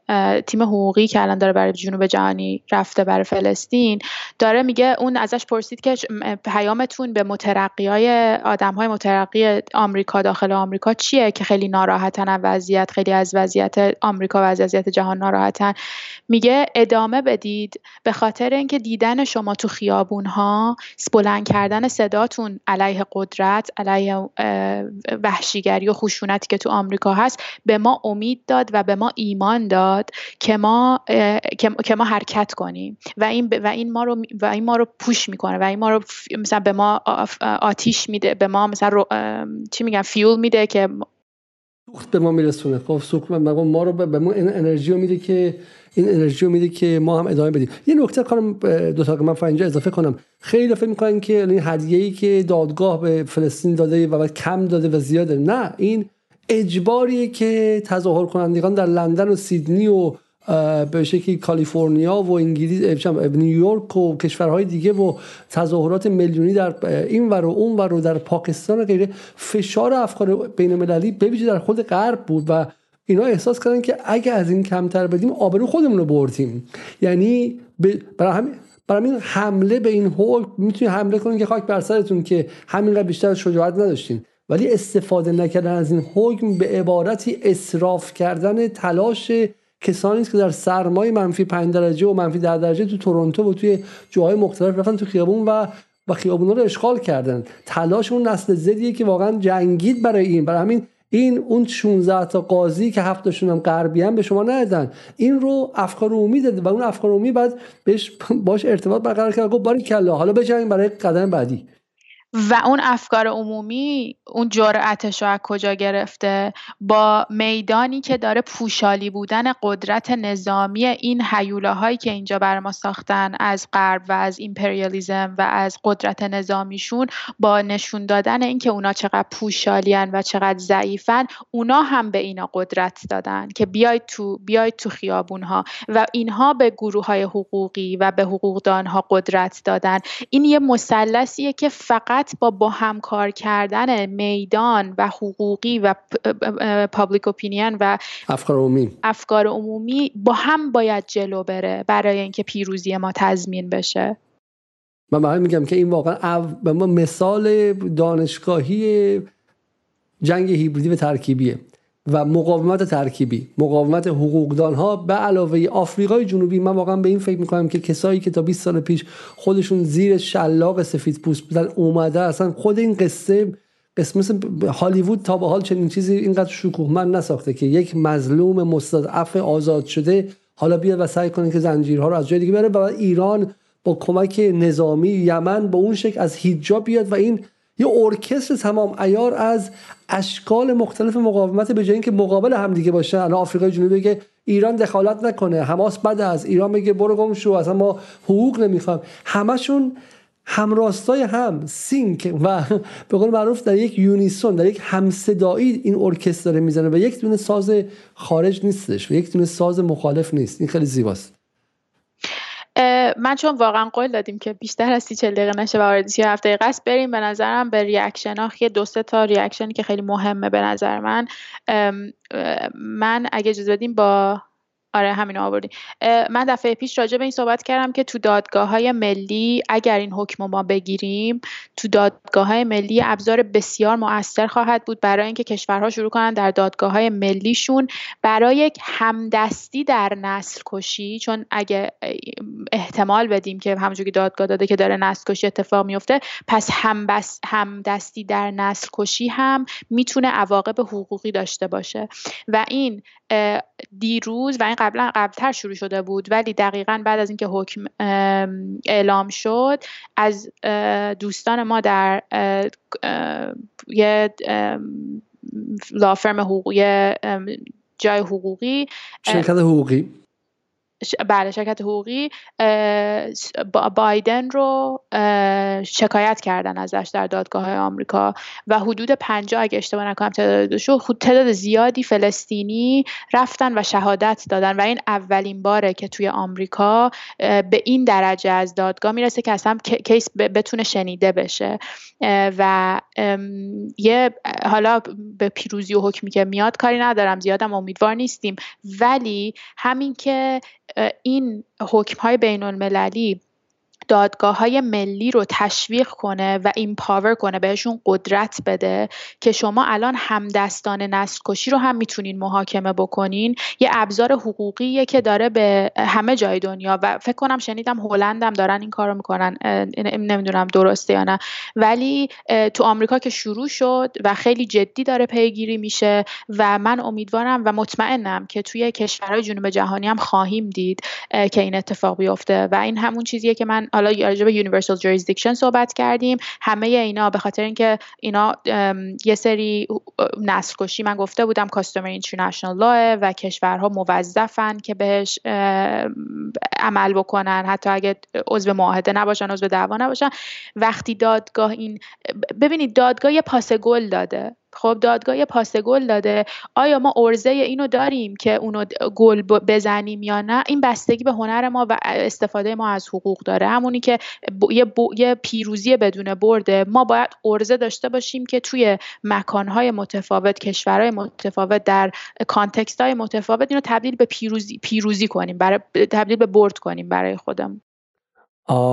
تیم حقوقی که الان داره برای جنوب جهانی رفته برای فلسطین داره میگه اون ازش پرسید که پیامتون به مترقی های آدم های مترقی آمریکا داخل آمریکا چیه که خیلی ناراحتن وضعیت خیلی از وضعیت آمریکا و از وضعیت جهان ناراحتن؟ میگه ادامه بدید. به خاطر اینکه دیدن شما تو خیابون ها بلند کردن صداتون علیه قدرت علیه وحشیگری و خشونتی که تو آمریکا هست به ما امید داد و به ما ایمان داد که ما که ما حرکت کنیم. و این و این ما رو و این ما رو پوش می‌کنه و این ما رو مثلا به ما آتیش میده به ما مثلا رو چی میگن فیول میده که سوخت به ما میرسونه. خب سوخت ما رو به ما انرژی رو میده که این انرژی رو میده که ما هم ادامه بدیم. یه نکته کنم دو تا من اینجا اضافه کنم. خیلی فکر می‌کنن که این هدیه ای که دادگاه به فلسطین داده و کم داده و زیاده نه این اجباریه که تظاهر کنندگان در لندن و سیدنی و به شکلی کالیفرنیا و انگلیس نیویورک و کشورهای دیگه و تظاهرات میلیونی در این ور و اون ور و در پاکستان و غیره فشار افکار بین المللی بویژه در خود غرب بود و اینا احساس کردن که اگه از این کمتر بدیم آبرو خودمون رو بردیم. یعنی برای همین برای این حمله به این حکم می‌تونید حمله کنید که خاک بر سرتون که همینقدر بیشتر شجاعت نداشتین. ولی استفاده نکردن از این حکم به عبارتی اصراف کردن تلاش کسانی که در سرمای منفی 5 درجه و منفی 10 درجه تو تورنتو و توی جاهای مختلف رفتن تو خیابون و و خیابونا رو اشغال کردن. تلاش اون نسل زدیه که واقعا جنگید برای این. برای همین این اون 16 تا قاضی که هفتاشون هم غربی هم به شما ندادن. این رو افکار عمومی داده و اون افکار عمومی بعد بهش باش ارتباط برقرار کرد. گفت باری کلا حالا بجنگیم برای قدم بعدی. و اون افکار عمومی اون جرأتش رو از کجا گرفته؟ با میدانی که داره پوشالی بودن قدرت نظامی این حیوله هایی که اینجا بر ما ساختن از غرب و از ایمپریالیزم و از قدرت نظامیشون با نشون دادن اینکه اونا چقدر پوشالین و چقدر ضعیفن اونا هم به اینا قدرت دادن که بیاید تو بیاید تو خیابون ها و اینها به گروه های حقوقی و به حقوقدان ها قدرت دادن. این یه مثلثیه که فقط با با هم کار کردن میدان و حقوقی و پابلیک اپینین و افکار عمومی. افکار عمومی با هم باید جلو بره برای اینکه پیروزی ما تضمین بشه. من برای میگم که این واقعا به ما مثال دانشگاهی جنگ هیبریدی و ترکیبیه. و مقاومت ترکیبی مقاومت حقوقدان ها به علاوه آفریقای جنوبی من واقعا به این فکر می‌کنم که کسایی که تا 20 سال پیش خودشون زیر شلاق سفید پوست بودن اومده اصلا خود این قصه قسم مثل هالیوود تا به حال چنین چیزی اینقدر شکوهمند نساخته که یک مظلوم مستضعف آزاد شده حالا بیاد و سعی کنه که زنجیرها رو از جای دیگه بره و ایران با کمک نظامی یمن با اون شکل از هیجا بیاد و این یه ارکستر تمام ایار از اشکال مختلف مقاومت به جای اینکه مقابل همدیگه باشه. الان آفریقای جنوبی بگه ایران دخالت نکنه. حماس بد از ایران بگه برو گم شو. اصلا ما حقوق نمی‌خوام همشون همراستای هم sync و به قول معروف در یک unison در یک همصدایی این ارکستر داره می‌زنه و یک دونه ساز خارج نیستش و یک دونه ساز مخالف نیست. این خیلی زیباست. من چون واقعا قول دادیم که بیشتر از سی چل دقیقه نشه و وارد سی هفت دقیقه است بریم به نظرم به reaction ها. یه دو سه تا reaction ی که خیلی مهمه به نظر من. من اگه اجازه بدیم با آره همین آوردی. من دفعه پیش راجع به این صحبت کردم که تو دادگاه های ملی اگر این حکم ما بگیریم تو دادگاه های ملی ابزار بسیار مؤثر خواهد بود برای اینکه کشورها شروع کنن در دادگاه های ملیشون برای یک همدستی در نسل کشی. چون اگه احتمال بدیم که همونجور که دادگاه داده که داره نسل کشی اتفاق میفته پس همبس همدستی در نسل کشی هم می‌تونه عواقب حقوقی داشته باشه. و این دیروز و این قبلا قبلتر شروع شده بود ولی دقیقا بعد از اینکه حکم اعلام شد از دوستان ما در یه لافرم حقوقی جای حقوقی شرکت حقوقی. بله شرکت حقوقی بایدن رو شکایت کردن ازش در دادگاه آمریکا و حدود 50 اگه اشتباه نکنم تعدادشو تعداد زیادی فلسطینی رفتن و شهادت دادن و این اولین باره که توی آمریکا به این درجه از دادگاه می‌رسه که اصلا کیس بتونه شنیده بشه. و یه حالا به پیروزی و حکمی که میاد کاری ندارم زیادم امیدوار نیستیم. ولی همین که این حکم های بین المللی دادگاه های ملی رو تشویق کنه و ایمپاور کنه بهشون قدرت بده که شما الان همدستان نسل کشی رو هم می‌تونین محاکمه بکنین. یه ابزار حقوقیه که داره به همه جای دنیا و فکر کنم شنیدم هلندم دارن این کارو می‌کنن نمی‌دونم درسته یا نه. ولی تو آمریکا که شروع شد و خیلی جدی داره پیگیری میشه و من امیدوارم و مطمئنم که توی کشورهای جنوب جهانی هم خواهیم دید که این اتفاق بیفته. و این همون چیزیه که من حالا راجع به universal jurisdiction صحبت کردیم. همه اینا به خاطر اینکه اینا یه سری نسل کشی من گفته بودم customary international law و کشورها موظفن که بهش عمل بکنن. حتی اگه عضو معاهده نباشن عضو دعوا نباشن. وقتی دادگاه این ببینید دادگاه یه پاس گل داده. خب دادگاه پاس گل داده. آیا ما ارزه اینو داریم که اونو گل بزنیم یا نه؟ این بستگی به هنر ما و استفاده ما از حقوق داره. همونی که یه, یه پیروزی بدون برده. ما باید ارزه داشته باشیم که توی مکانهای متفاوت کشورهای متفاوت در کانتکست های متفاوت اینو تبدیل به پیروزی, پیروزی کنیم. برای تبدیل به برد کنیم برای خودم.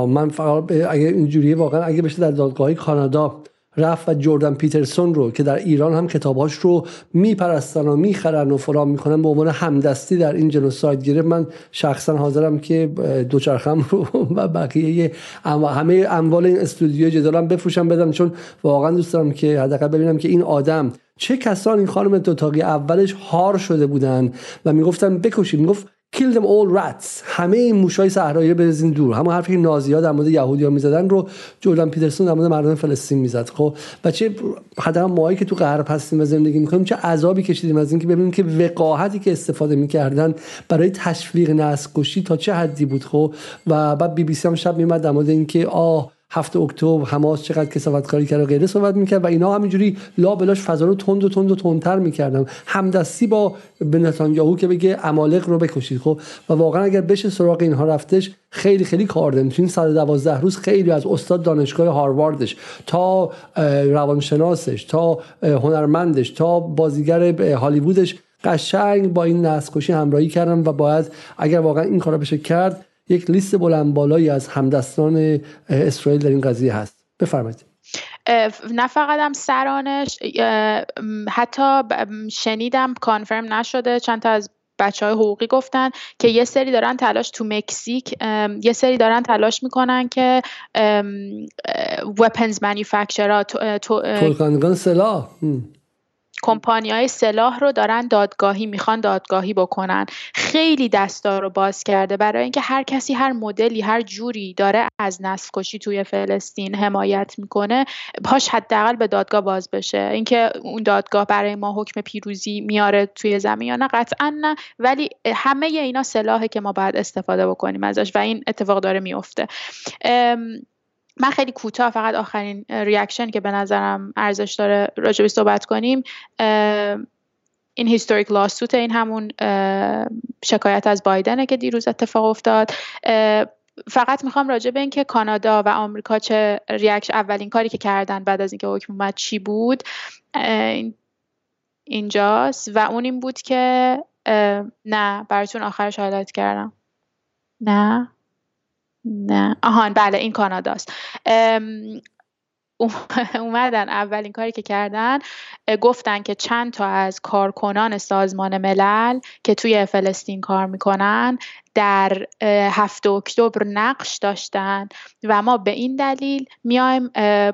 من فقط اگه اینجوریه واقعا اگه بشه در دادگاه کانادا رفت و جردن پیترسون رو که در ایران هم کتابهاش رو میپرستن و می‌خرن و فلان می‌کنن به عنوان همدستی در این جنوساید گرفت. من شخصا حاضرم که دوچرخم رو <laughs> و بقیه همه اموال این استودیو جدالم بفروشم بدم. چون واقعا دوست دارم که حداقل ببینم که این آدم چه کسان این خانم دوتاقی اولش هار شده بودن و می‌گفتن بکشید. می‌گفت kill them all rats. همه این موشای صحرایی بزین دور. همون حرفی که نازی‌ها در مورد یهودی‌ها می‌زدن رو جردن پیترسون در مورد مردم فلسطین می‌زد. خب و چه حداقل ماهایی که تو غرب هستیم و زندگی می‌کنیم چه عذابی کشیدیم از اینکه ببینیم که وقاحتی که استفاده می‌کردن برای تشویق نسل تا چه حدی بود. خب و بعد بی بی سی هم شب میمد در مورد اینکه آه هفته اکتبر حماس چقدر کسافت کاری کرد و غیره صحبت می‌کرد و اینا همینجوری لا بلاش فضا رو تند و تند و تندتر می‌کردن همدستی با نتانیاهو که بگه عمالق رو بکشید خب؟ و واقعا اگر بشه سراغ اینها رفتش خیلی خیلی کار داریم. تو این 112 روز خیلی از استاد دانشگاه هارواردش تا روانشناسش تا هنرمندش تا بازیگر هالیوودش قشنگ با این نسل همراهی کردم و باید اگر واقعا این کارا بشه کرد یک لیست بلند بالایی از همدستان اسرائیل در این قضیه هست. بفرمایید. نه فقط هم سرانش حتی شنیدم کانفرم نشده چند تا از بچه های حقوقی گفتن که یه سری دارن تلاش تو مکزیک یه سری دارن تلاش می‌کنن که وپنز مانیفکچرها تو سلاح کمپانی های سلاح رو دارن دادگاهی می‌خوان دادگاهی بکنن. خیلی دستار رو باز کرده. برای اینکه هر کسی هر مدلی هر جوری داره از نسل کشی توی فلسطین حمایت می‌کنه پاش حداقل به دادگاه باز بشه. اینکه اون دادگاه برای ما حکم پیروزی میاره توی زمین یا نه قطعا نه. ولی همه اینا سلاحه که ما باید استفاده بکنیم ازش و این اتفاق داره میفته من خیلی کوتاه فقط آخرین reaction که به نظرم ارزش داره راجع بهش صحبت کنیم این historic lawsuit این همون شکایت از بایدنه که دیروز اتفاق افتاد. فقط می‌خوام راجع به اینکه کانادا و آمریکا چه reaction اولین کاری که کردن بعد از اینکه حکم اومد چی بود؟ اینجاست و اون این بود که نه براتون آخرش هایلایت کردم. نه. نه. آهان بله این کاناداست. <laughs> اومدن اولین کاری که کردن گفتن که چند تا از کارکنان سازمان ملل که توی فلسطین کار می‌کنن در هفته اکتبر نقش داشتن و ما به این دلیل میایم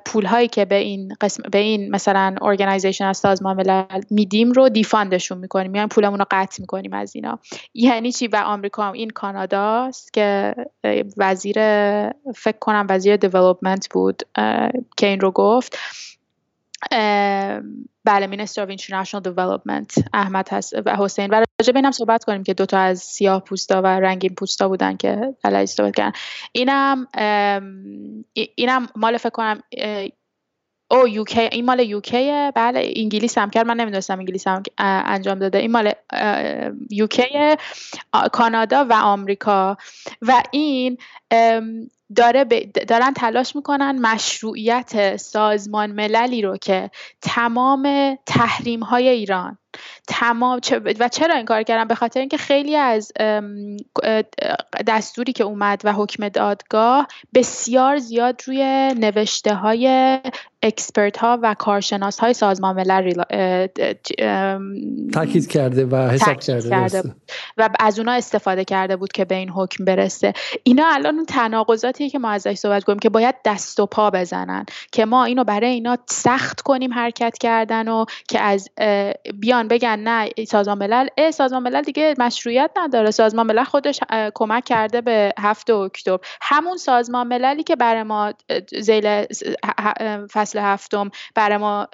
پول هایی که به این قسم به این مثلا organization از سازمان ملل میدیم رو defund شون می‌کنیم. میایم پولمون رو قطع می‌کنیم از اینا. یعنی چی؟ و آمریکا هم این کاناداست که وزیر فکر کنم وزیر development بود که این رو گفت. بله Minister of International Development احمد هست و حسین. و راجع به اینم صحبت کنیم که دوتا از سیاه پوستا و رنگین پوستا بودن که علیه صحبت کردن. اینم اینم مال فکر کنم او یوکی این مال یوکی بله انگلیس هم کرد. من نمی‌دونستم انگلیس هم انجام داده. این مال یوکی کانادا و آمریکا. و این داره دارن تلاش می‌کنن مشروعیت سازمان مللی رو که تمام تحریم های ایران تمام و چرا این کار کردن به خاطر اینکه خیلی از دستوری که اومد و حکم دادگاه بسیار زیاد روی نوشته های اکسپرت ها و کارشناس های سازمان ملل تاکید کرده و حساب کرده, کرده و از اونا استفاده کرده بود که به این حکم برسه. اینا الان اون تناقضاتیه که ما ازش صحبت کنیم که باید دست و پا بزنن. که ما اینو برای اینا سخت کنیم حرکت کردن و که از بیان بگن نه سازمان ملل سازمان ملل دیگه مشروعیت نداره. سازمان ملل خودش کمک کرده به هفته اکتبر. همون سازمان مللی که برای ما زیل فصل هفتم برای ما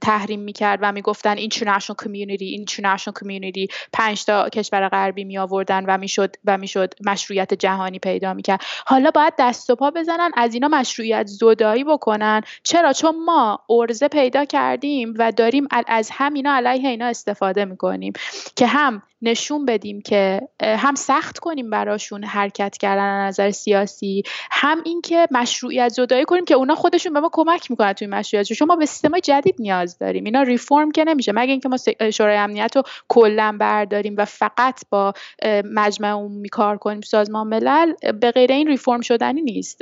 تحریم می‌کرد و می‌گفتن اینترنشنال کمیونیتی اینترنشنال کمیونیتی پنج تا کشور غربی می آوردن و می‌شد و می‌شد مشروعیت جهانی پیدا می‌کرد. حالا باید دست و پا بزنن از اینا مشروعیت زدایی بکنن. چرا؟ چون ما ارزه پیدا کردیم و داریم از همینا علیه اینا استفاده می‌کنیم. که هم نشون بدیم که هم سخت کنیم براشون حرکت کردن از نظر سیاسی هم اینکه مشروعیت زدایی کنیم که اونا خودشون به ما کمک می‌کنن توی مشروعیت. چون ما به سیستم جدید نیاز داریم. اینا ریفرم که نمیشه. مگه اینکه ما شورای امنیت رو کلا برداریم و فقط با مجمع عمومی کار کنیم سازمان ملل؟ به غیر این ریفرم شدنی نیست.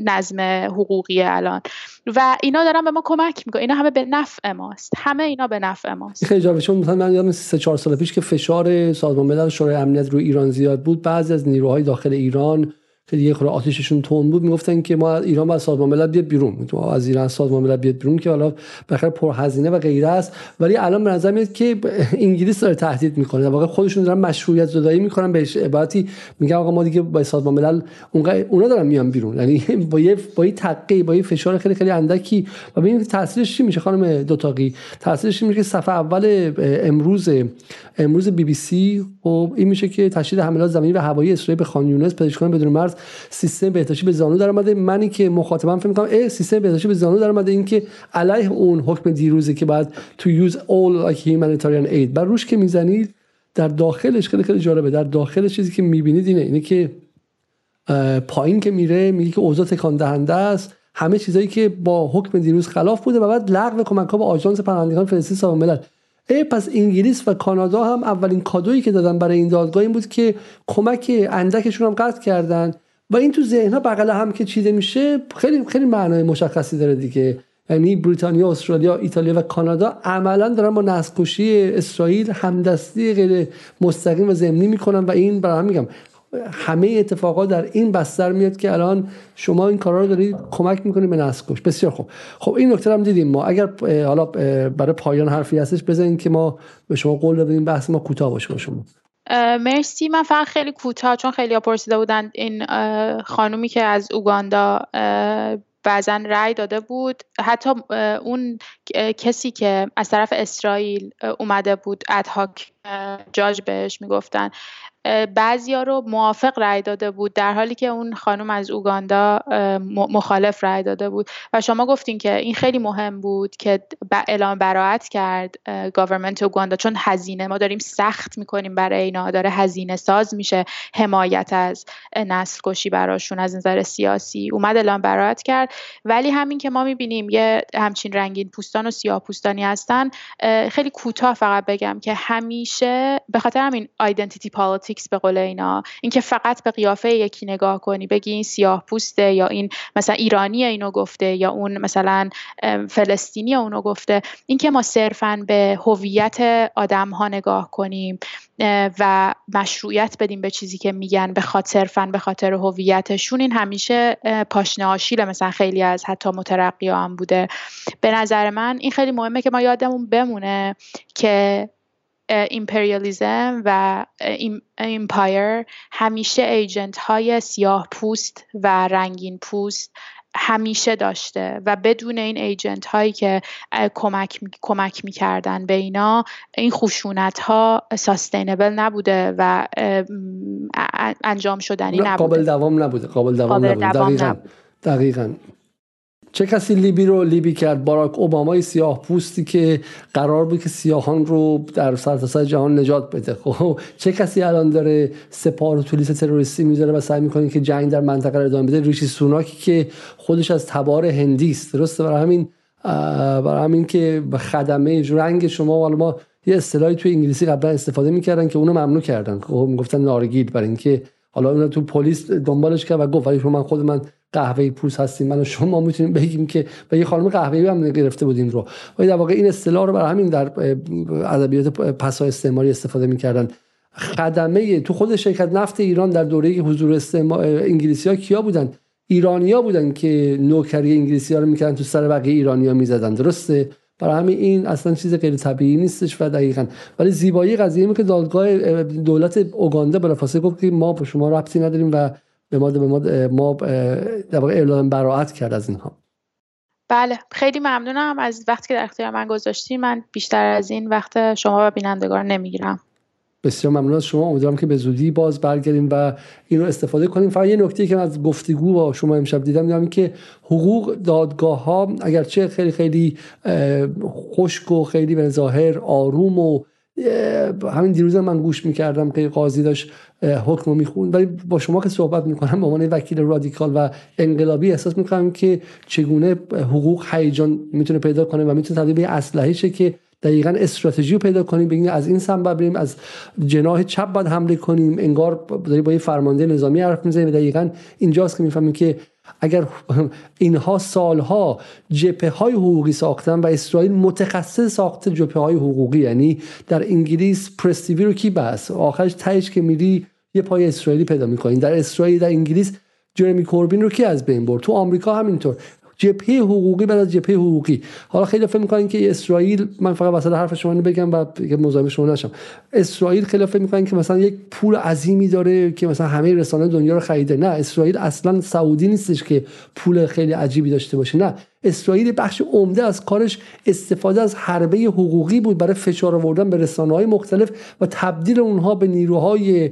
نظم حقوقی الان. و اینا دارن به ما کمک می‌کنن. اینا همه به نفع ماست. همه اینا به نفع ماست. خیلی جالبه. چون مثلا من یادم 3 4 سال پیش که فشار سازمان ملل شورای امنیت رو ایران زیاد بود بعضی از نیروهای داخل ایران که دیگه خود آتیششون تون بود می‌گفتن که ما ایران باید سازمان ملل بیاد بیرون. از ایران سازمان ملل بیاد بیرون که حالا بخیر پرهزینه و غیره است. ولی الان به نظر میاد که انگلیس داره تهدید می‌کنه. در واقع خودشون دارن مشروعیت زدایی می‌کنن به عبارتی میگن آقا ما دیگه با سازمان ملل اونا دارن میان بیرون. یعنی <laughs> با یه با یه تقی با یه فشار خیلی خیلی اندکی. و ببین تاثیرش چی میشه خانم دوتاقی؟ تاثیرش میشه که صفحه اول امروز امروز بی بی سی خب این میشه که تشدید حملات زمینی و هوایی اسرائیل به خان یونس پزشکان بدون مرز سیستم بهداشتی به زانو در اومده منی که مخاطبم فکر می‌کنم سیستم بهداشتی به زانو در اومده این که علیه اون حکم دیروزی که بعد تو یوز all like humanitarian aid. بر روش که می‌زنید در داخلش خیلی خیلی جالبه. در داخل چیزی که می‌بینید اینه. اینه که پایین که میره میگه که اوضاع تکان دهنده است. همه چیزایی که با حکم دیروز خلاف بوده و بعد لغو کمک ها به آژانس پناهندگان فلسطین سازمان ملل. ای پس انگلیس و کانادا هم اولین کادویی که دادن برای این دادگاه این بود که کمک اندکشون هم قطع کردن. و این تو ذهن ها بغل هم که چیده میشه خیلی خیلی معنای مشخصی داره دیگه. یعنی بریتانیا، استرالیا، ایتالیا و کانادا عملا دارن با نسل‌کشی اسرائیل همدستی غیر مستقیم و ضمنی می‌کنن و این برای هم میگم همه اتفاقات در این بستر میاد که الان شما این کارا رو دارید کمک می‌کنید به نسل بسیار خوب. خب این نکته هم دیدیم. ما اگر حالا برای پایان حرفی هستش بزنید که ما به شما قول بدیم بحث ما کوتاه باشه با شما. مرسی. من فقط خیلی کوتاه چون خیلی پرسیده بودن این خانومی که از اوگاندا بعضا رأی داده بود. حتی اون کسی که از طرف اسرائیل اومده بود ادهاک جاج بهش می‌گفتن. بعضیا رو موافق رأی داده بود در حالی که اون خانم از اوگاندا مخالف رأی داده بود. و شما گفتین که این خیلی مهم بود که اعلام براعت کرد گاورمنت اوگاندا چون هزینه ما داریم سخت می‌کنیم برای اینا داره هزینه ساز میشه حمایت از نسل کشی براشون از نظر سیاسی. اومد اعلام براعت کرد. ولی همین که ما می‌بینیم یه همچین رنگین پوستان و سیاه پوستانی هستن خیلی کوتاه فقط بگم که همیشه به خاطر همین identity politics به قول اینا. اینکه فقط به قیافه یکی نگاه کنی بگی این سیاه پوسته یا این مثلا ایرانی اینو گفته یا اون مثلا فلسطینی اونو گفته. اینکه ما صرفا به هویت آدم ها نگاه کنیم و مشروعیت بدیم به چیزی که میگن به خاطر صرفا به خاطر هویتشون. این همیشه پاشنه آشیل مثلا خیلی از حتی مترقی هم بوده. به نظر من این خیلی مهمه که ما یادمون بمونه که ایمپریالیزم و empire همیشه agent های سیاه پوست و رنگین پوست همیشه داشته و بدون این agent هایی که کمک کمک می‌کردن به اینا این خشونت ها sustainable نبوده و انجام شدنی نبوده. قابل دوام نبوده قابل دوام نبوده. دقیقا. دقیقا. چه کسی لیبی رو لیبی کرد؟ باراک اوبامای سیاه پوستی که قرار بود که سیاهان رو در سرتاسر جهان نجات بده. خب چه کسی الان داره سپاه رو تو تروریستی می‌ذاره و سعی می‌کنه که جنگ در منطقه رو ادامه بده؟ ریشی سوناکی که خودش از تبار هندی است. درسته؟ برای همین برای همین که خدمه رنگ شما حالا ما یه اصطلاحی توی انگلیسی قبلا استفاده می‌کردن که اونو ممنوع کردن. خب می‌گفتن نارگیل برای اینکه حالا اون تو پلیس دنبالش کرد و گفت ولی من خود من قهوه پوست هستیم من و شما می‌تونیم بگیم که و یه خانم قهوه‌ای هم گرفته بودیم رو. و در واقع این اصطلاح رو برای همین در ادبیات پسا استعماری استفاده می‌کردن. خدمه تو خود شرکت نفت ایران در دوره حضور انگلیسی ها کیا بودن؟ ایرانیا بودن که نوکری انگلیسی ها رو می‌کردن تو سر بقیه ایرانیا می‌زدن. درسته؟ برای همین این اصلا چیز غیر طبیعی نیستش و دقیقا. ولی زیبایی قضیه اینه که دادگاه دولت اوگاندا بلافاصله گفت که ما با شما ربطی نداریم و به ما به ما, ما در واقع اعلام براعت کرد از اینها. بله خیلی ممنونم از وقتی که در اختیار من گذاشتی. من بیشتر از این وقت شما و بینندگان نمی‌گیرم. بسیار ممنون از شما. امیدوارم که به زودی باز برگردیم و این رو استفاده کنیم. فقط یه نکته که من از گفتگو با شما امشب دیدم دیدم که حقوق دادگاه ها اگرچه خیلی خیلی خشک و خیلی به ظاهر آروم و همین دیروز من گوش می‌کردم که قاضی داشت حکم رو میخون ولی با شما که صحبت می‌کنم به عنوان وکیل رادیکال و انقلابی احساس می‌کنم که چگونه حقوق هیجان می‌تونه پیدا کنه و می‌تونه تبدیل به اسلحه شه که دقیقا استراتژی رو پیدا کنیم بگیم از این سمت بریم از جناح چپ باید حمله کنیم. انگار داری با یه فرمانده نظامی حرف می‌زنیم دقیقا اینجاست که می‌فهمیم که اگر اینها سالها جپه های حقوقی ساختن و اسرائیل متخصص ساخته جپه های حقوقی یعنی در انگلیس پرستیوی رو کی بس آخرش تهش که میری یه پای اسرائیلی پیدا می‌کنین در اسرائیل در انگلیس جرمی کوربین رو کی از بین برد؟ تو آمریکا همینطور. جبهه حقوقی بعد از جبهه حقوقی. حالا خیلی فکر می‌کنن که اسرائیل من فقط وسط حرف شما بگم و مزاحم شما نشم. اسرائیل خیلی فکر می‌کنن که مثلا یک پول عظیمی داره که مثلا همه رسانه دنیا رو خریده. نه اسرائیل اصلا سعودی نیستش که پول خیلی عجیبی داشته باشه. نه اسرائیل بخش عمده از کارش استفاده از حربه حقوقی بود برای فشار آوردن به رسانه های مختلف و تبدیل اونها به نیروهای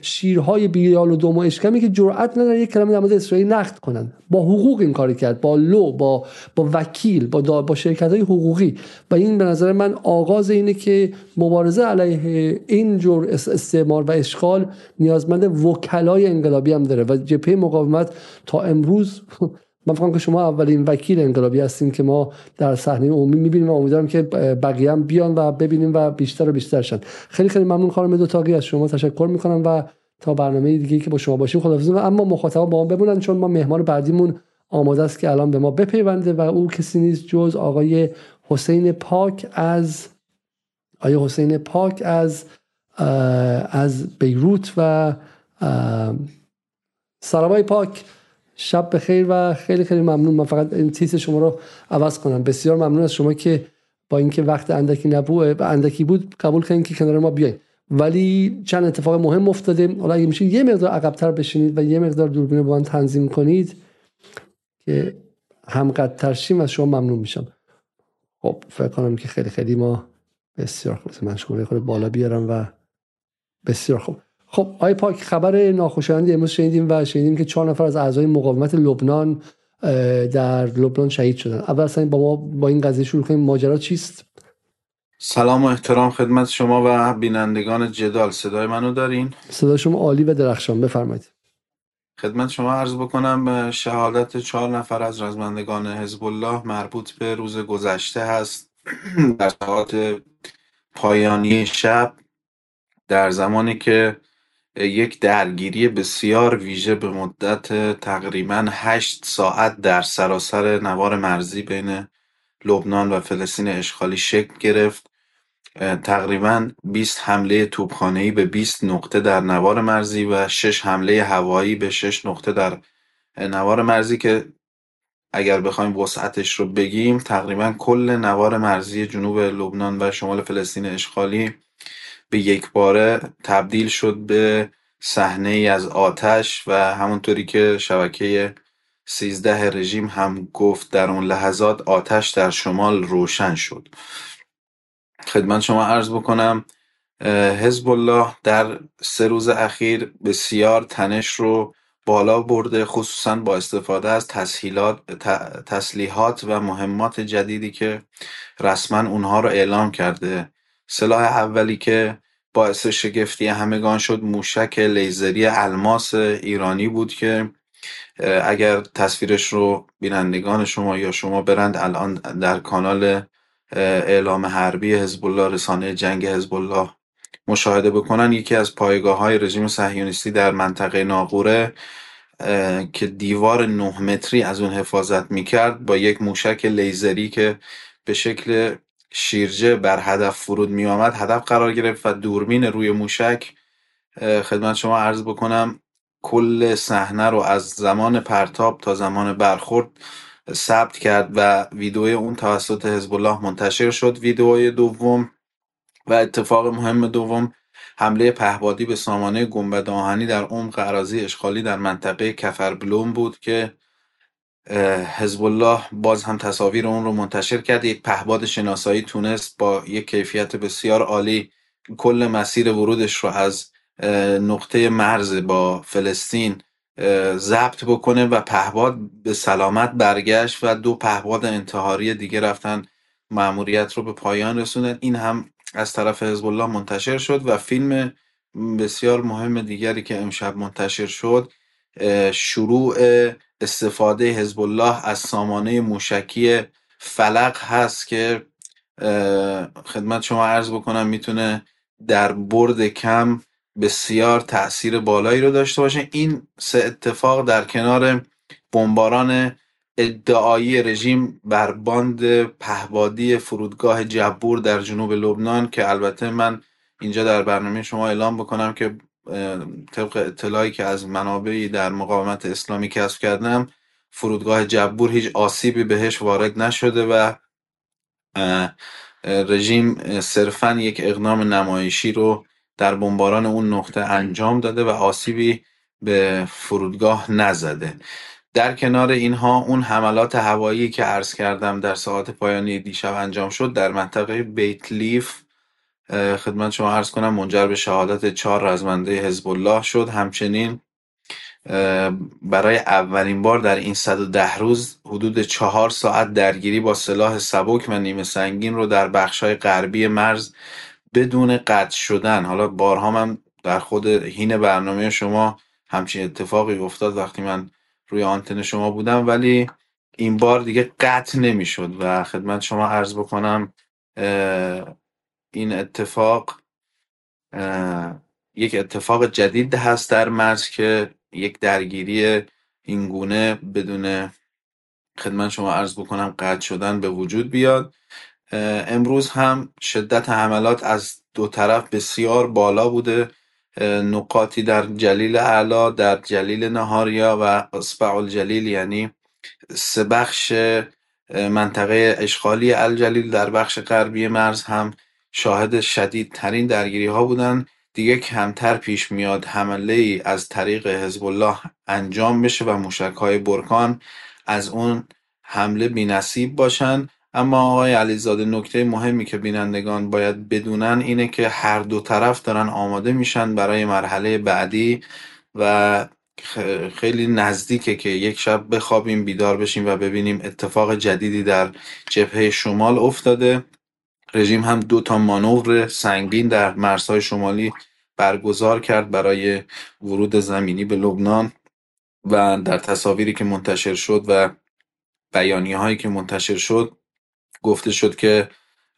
شیرهای بیال و دوم و اشکمی که جرأت ندارن یک کلمه در مورد اسرائیل نقد کنن. با حقوق این کاری کرد با لو با با وکیل با با شرکت های حقوقی. و این به نظر من آغاز اینه که مبارزه علیه این جور استعمار و اشغال نیازمند وکلای انقلابی هم داره. و جبهه مقاومت تا امروز <laughs> من فکر که شما اولین وکیل انقلابی هستین که ما در صحنه عمومی می‌بینیم و امیدوارم که بقیه بیان و ببینیم و بیشتر و بیشتر شن. خیلی خیلی ممنون خانم دو تاقی از شما تشکر می‌کنم و تا برنامه دیگه که با شما باشیم خداحافظ اما مخاطبا با ما بمونن چون ما مهمان بعدیمون آماده است که الان به ما بپیونده و او کسی نیست جز آقای حسین پاک از آقای حسین پاک از از بیروت و سلامای پاک. شب بخیر و خیلی خیلی ممنون. من فقط این تیس شما رو عوض کنم. بسیار ممنون از شما که با اینکه وقت اندکی نبود اندکی بود قبول کردین که کنار ما بیاین ولی چند اتفاق مهم افتاده. حالا اگه میشه یه مقدار عقبتر بشینید و یه مقدار دوربین با من تنظیم کنید که همقدر ترشیم از شما ممنون میشم. خب فکر کنم که خیلی خیلی ما بسیار خوب من خود بالا بیارم و بسیار خوب. خب آی پاک خبر ناخوشایندی امروز شنیدیم و شنیدیم که چهار نفر از اعضای مقاومت لبنان در لبنان شهید شدن. اول اصلا با ما با این قضیه شروع کنیم. ماجرا چیست؟ سلام و احترام خدمت شما و بینندگان جدال. صدای منو دارین؟ صدای شما عالی و درخشان. بفرمایید. خدمت شما عرض بکنم شهادت چهار نفر از رزمندگان حزب الله مربوط به روز گذشته هست. <clears throat> در ساعت پایانی شب در زمانی که یک درگیری بسیار ویژه به مدت تقریبا هشت ساعت در سراسر نوار مرزی بین لبنان و فلسطین اشغالی شکل گرفت. تقریبا 20 حمله توپخانه‌ای به 20 نقطه در نوار مرزی و 6 حمله هوایی به 6 نقطه در نوار مرزی که اگر بخوایم وسعتش رو بگیم تقریبا کل نوار مرزی جنوب لبنان و شمال فلسطین اشغالی به یک باره تبدیل شد به صحنه ای از آتش و همونطوری که شبکه 13 رژیم هم گفت در اون لحظات آتش در شمال روشن شد. خدمت شما عرض بکنم حزب الله در سه روز اخیر بسیار تنش رو بالا برده خصوصا با استفاده از تسهیلات تسلیحات و مهمات جدیدی که رسما اونها رو اعلام کرده. سلاح اولی که باعث شگفتی همگان شد. موشک لیزری الماس ایرانی بود که اگر تصویرش رو بینندگان شما یا شما برند الان در کانال اعلام حربی حزب الله رسانه جنگ حزب الله مشاهده بکنن. یکی از پایگاه های رژیم صهیونیستی در منطقه ناقوره که دیوار نه متری از اون حفاظت می‌کرد با یک موشک لیزری که به شکل شیرجه بر هدف فرود می آمد هدف قرار گرفت و دوربین روی موشک خدمت شما عرض بکنم کل صحنه رو از زمان پرتاب تا زمان برخورد ثبت کرد و ویدیوی اون توسط حزب الله منتشر شد. ویدیوی دوم و اتفاق مهم دوم حمله پهبادی به سامانه گنبد آهنی در عمق اراضی اشغالی در منطقه کفر بلوم بود که حزب الله باز هم تصاویر اون رو منتشر کرد. یک پهباد شناسایی تونست با یک کیفیت بسیار عالی کل مسیر ورودش رو از نقطه مرز با فلسطین ضبط بکنه و پهباد به سلامت برگشت و دو پهباد انتحاری دیگه رفتن معموریت رو به پایان رسوندن. این هم از طرف حزب الله منتشر شد و فیلم بسیار مهم دیگری که امشب منتشر شد شروع استفاده حزب الله از سامانه موشکی فلق هست که خدمت شما عرض بکنم می‌تونه در برد کم بسیار تاثیر بالایی رو داشته باشه. این سه اتفاق در کنار بمباران ادعایی رژیم بر باند پهبادی فرودگاه جبور در جنوب لبنان که البته من اینجا در برنامه شما اعلام بکنم که طبق اطلاعی که از منابعی در مقاومت اسلامی کسب کردم فرودگاه جبور هیچ آسیبی بهش وارد نشده و رژیم صرفا یک اقدام نمایشی رو در بمباران اون نقطه انجام داده و آسیبی به فرودگاه نزده. در کنار اینها اون حملات هوایی که عرض کردم در ساعت پایانی دیشب انجام شد در منطقه بیتلیف خدمت شما عرض کنم منجر به شهادت چهار رزمنده حزب الله شد. همچنین برای اولین بار در این 110 روز حدود چهار ساعت درگیری با سلاح سبک و نیمه سنگین رو در بخشای غربی مرز بدون قطع شدن. حالا بارها من در خود هین برنامه شما همچین اتفاقی افتاد وقتی من روی آنتن شما بودم ولی این بار دیگه قطع نمی‌شد و خدمت شما عرض بکنم این اتفاق یک اتفاق جدید هست در مرز که یک درگیری اینگونه بدون خدمت شما عرض بکنم قطع شدن به وجود بیاد. امروز هم شدت حملات از دو طرف بسیار بالا بوده. نقاطی در جلیل اعلا در جلیل نهاریا و اصبع الجلیل یعنی سه بخش منطقه اشغالی الجلیل در بخش غربی مرز هم شاهد شدیدترین درگیری ها بودن. دیگه کمتر پیش میاد حمله ای از طریق حزب الله انجام بشه و موشک های برکان از اون حمله بی نصیب باشن. اما آقای علیزاده نکته مهمی که بینندگان باید بدونن اینه که هر دو طرف دارن آماده میشن برای مرحله بعدی و خیلی نزدیکه که یک شب بخوابیم بیدار بشیم و ببینیم اتفاق جدیدی در جبهه شمال افتاده. رژیم هم دو تا مانور سنگین در مرزهای شمالی برگزار کرد برای ورود زمینی به لبنان و در تصاویری که منتشر شد و بیانیه هایی که منتشر شد گفته شد که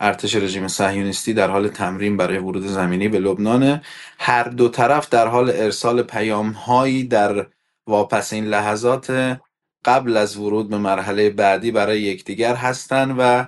ارتش رژیم صهیونیستی در حال تمرین برای ورود زمینی به لبنان هر دو طرف در حال ارسال پیام هایی در واپسین لحظات قبل از ورود به مرحله بعدی برای یکدیگر هستند و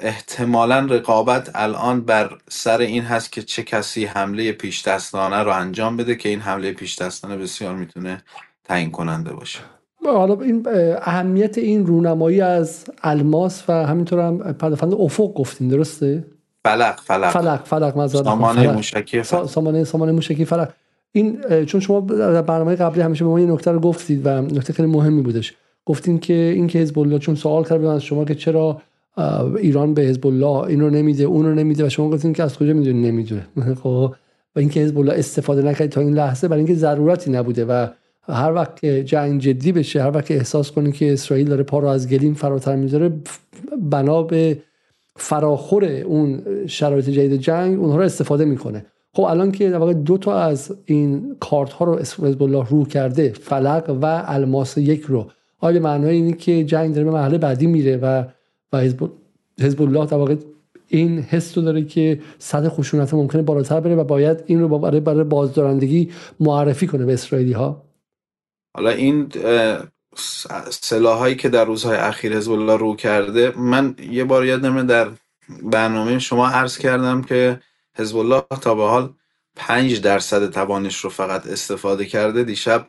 احتمالا رقابت الان بر سر این هست که چه کسی حمله پیش دستانه رو انجام بده که این حمله پیش دستانه بسیار می‌تونه تعیین کننده باشه حالا این اهمیت این رونمایی از الماس و همینطور هم پدافند افق گفتین درسته؟ فلق فلق. فلق فلق سامانه موشکی فلق. سامانه سامانه موشکی فلق. این چون شما در برنامه قبلی همیشه به ما این نکته رو گفتید و نکته خیلی مهمی بودش. گفتین که این که حزب الله چون سوال کرد از شما که چرا ایران به حزب الله این رو نمیده اون نمیده و شما گفتین که از کجا می‌دونی؟ نمی‌دونه. <laughs> خب و اینکه حزب الله استفاده نکرد تا این لحظه برای اینکه ضرورتی نبوده و هر وقت جنگ جدی بشه هر وقت احساس کنی که اسرائیل داره پا رو از گلیم فراتر می‌ذاره بنا به فراخور اون شرایط جدید جنگ اونها رو استفاده می‌کنه. خب الان که در واقع دو تا از این کارت ها رو حزب الله رو کرده فلق و الماس یک رو. آیا معنای اینه که جنگ داره به مرحله بعدی میره و و حزب الله در واقع این حس رو داره که صد خشونت ممکنه بالاتر بره و باید این رو برای برای بازدارندگی معرفی کنه به اسرائیلی ها حالا این سلاحایی که در روزهای اخیر حزب الله رو کرده من یه بار یادمه در برنامه شما عرض کردم که حزب الله تا به حال پنج درصد توانش رو فقط استفاده کرده. دیشب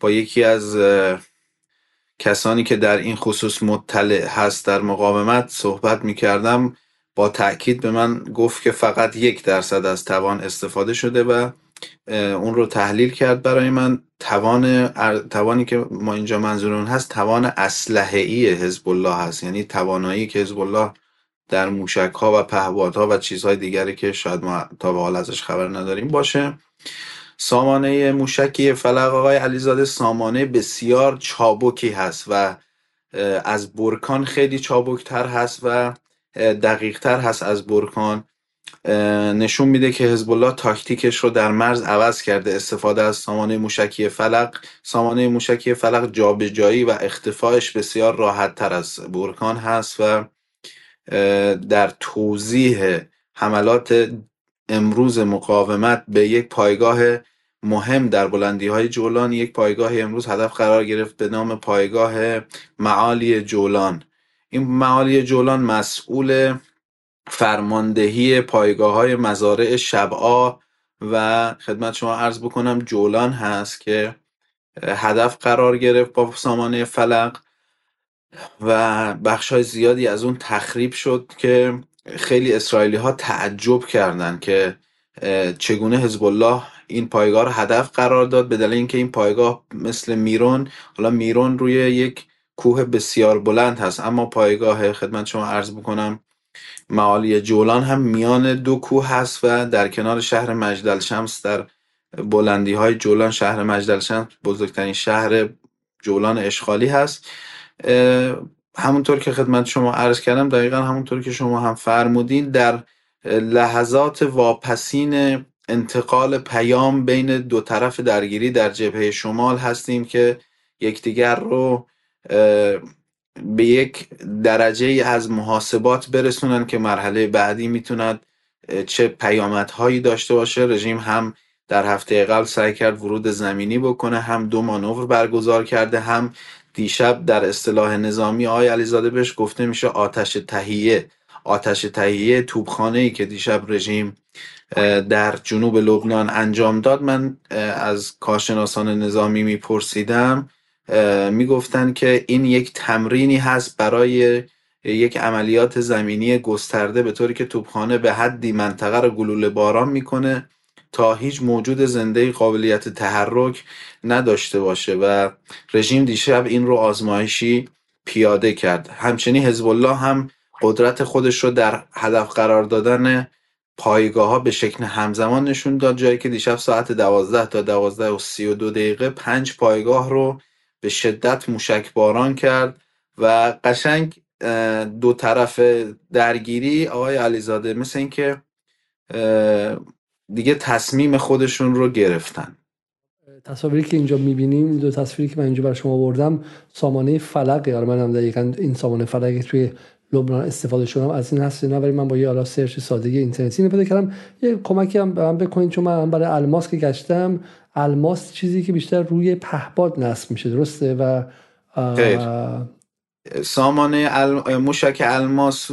با یکی از کسانی که در این خصوص مطلع هست در مقاومت صحبت می کردم با تاکید به من گفت که فقط یک درصد از توان استفاده شده و اون رو تحلیل کرد برای من. توان توانی که ما اینجا منظورون هست توان اسلحه ای حزب الله هست. یعنی توانایی که حزب الله در موشک ها و پهپادها و چیزهای دیگری که شاید ما تا به حال ازش خبر نداریم باشه. سامانه موشکی فلق آقای علیزاده سامانه بسیار چابکی هست و از برکان خیلی چابکتر هست و دقیقتر هست از برکان. نشون میده که حزب الله تاکتیکش رو در مرز عوض کرده. استفاده از سامانه موشکی فلق. سامانه موشکی فلق جابجایی و اختفاعش بسیار راحت تر از برکان هست و در توضیح حملات امروز مقاومت به یک پایگاه مهم در بلندی های جولان یک پایگاه امروز هدف قرار گرفت به نام پایگاه معالی جولان. این معالی جولان مسئول فرماندهی پایگاه های مزارع شبعا و خدمت شما عرض بکنم جولان هست که هدف قرار گرفت با سامانه فلق و بخش های زیادی از اون تخریب شد که خیلی اسرائیلی ها تعجب کردند که چگونه حزب الله این پایگاه رو هدف قرار داد به دلیل اینکه این پایگاه مثل میرون حالا میرون روی یک کوه بسیار بلند هست. اما پایگاه خدمت شما عرض بکنم معالی جولان هم میان دو کوه هست و در کنار شهر مجدل شمس در بلندی های جولان شهر مجدل شمس بزرگترین شهر جولان اشغالی هست. همونطور که خدمت شما عرض کردم دقیقا همونطور که شما هم فرمودین در لحظات واپسین انتقال پیام بین دو طرف درگیری در جبهه شمال هستیم که یکدیگر رو به یک درجه از محاسبات برسونن که مرحله بعدی می‌توند چه پیامدهایی داشته باشه. رژیم هم در هفته قبل سعی کرد ورود زمینی بکنه هم دو مانور برگزار کرده هم دیشب در اصطلاح نظامی آقای علیزاده بهش گفته میشه آتش تهیه. آتش تهیه توبخانه ای که دیشب رژیم در جنوب لبنان انجام داد. من از کارشناسان نظامی میپرسیدم می‌گفتند که این یک تمرینی هست برای یک عملیات زمینی گسترده به طوری که توپخانه به حدی منطقه رو گلوله باران می‌کنه. تا هیچ موجود زنده قابلیت تحرک نداشته باشه و رژیم دیشب این رو آزمایشی پیاده کرد. همچنین حزب الله هم قدرت خودش رو در هدف قرار دادن پایگاه ها به شکل همزمان نشون داد جایی که دیشب ساعت دوازده تا دوازده و سی و دو دقیقه پنج پایگاه رو به شدت موشک باران کرد و قشنگ دو طرف درگیری آقای علیزاده مثل اینکه دیگه تصمیم خودشون رو گرفتن. تصاویری که اینجا می‌بینیم دو تصویری که من اینجا برای شما بردم سامانه فلقی آره من هم دقیقا این سامانه فلقی توی لبنان استفاده شدم. از این هست نه ولی من با یه حالا سرچ ساده اینترنتی اینو پیدا کردم. یه کمکی هم به من بکنید چون من برای الماس که گشتم الماس چیزی که بیشتر روی پهباد نصب میشه درسته؟ و سامانه موشک الماس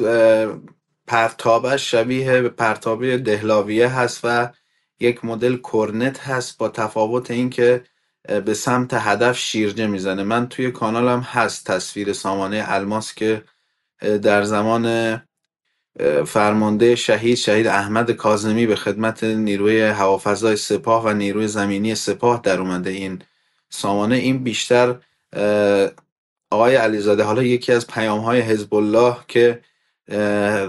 پرتابش شبیه پرتابه دهلاویه هست و یک مدل کرنت هست با تفاوت اینکه به سمت هدف شیرجه می‌زنه. من توی کانالم هست تصویر سامانه الماس که در زمان فرمانده شهید شهید احمد کازمی به خدمت نیروی هوافضای سپاه و نیروی زمینی سپاه در اومده این سامانه. این بیشتر آقای علیزاده حالا یکی از پیام های حزب الله که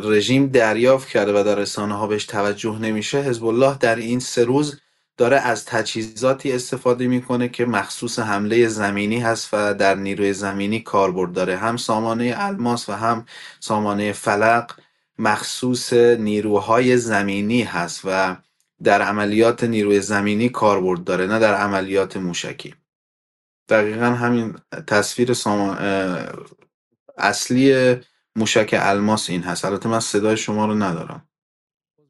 رژیم دریافت کرده و در رسانه ها بهش توجه نمیشه. حزب الله در این سه روز داره از تجهیزاتی استفاده می‌کنه که مخصوص حمله زمینی هست و در نیروی زمینی کاربرد داره. هم سامانه الماس و هم سامانه فلق مخصوص نیروهای زمینی هست و در عملیات نیروی زمینی کاربرد داره نه در عملیات موشکی. دقیقا همین تصویر سامان... اصلی موشک الماس این هست. البته من صدای شما رو ندارم.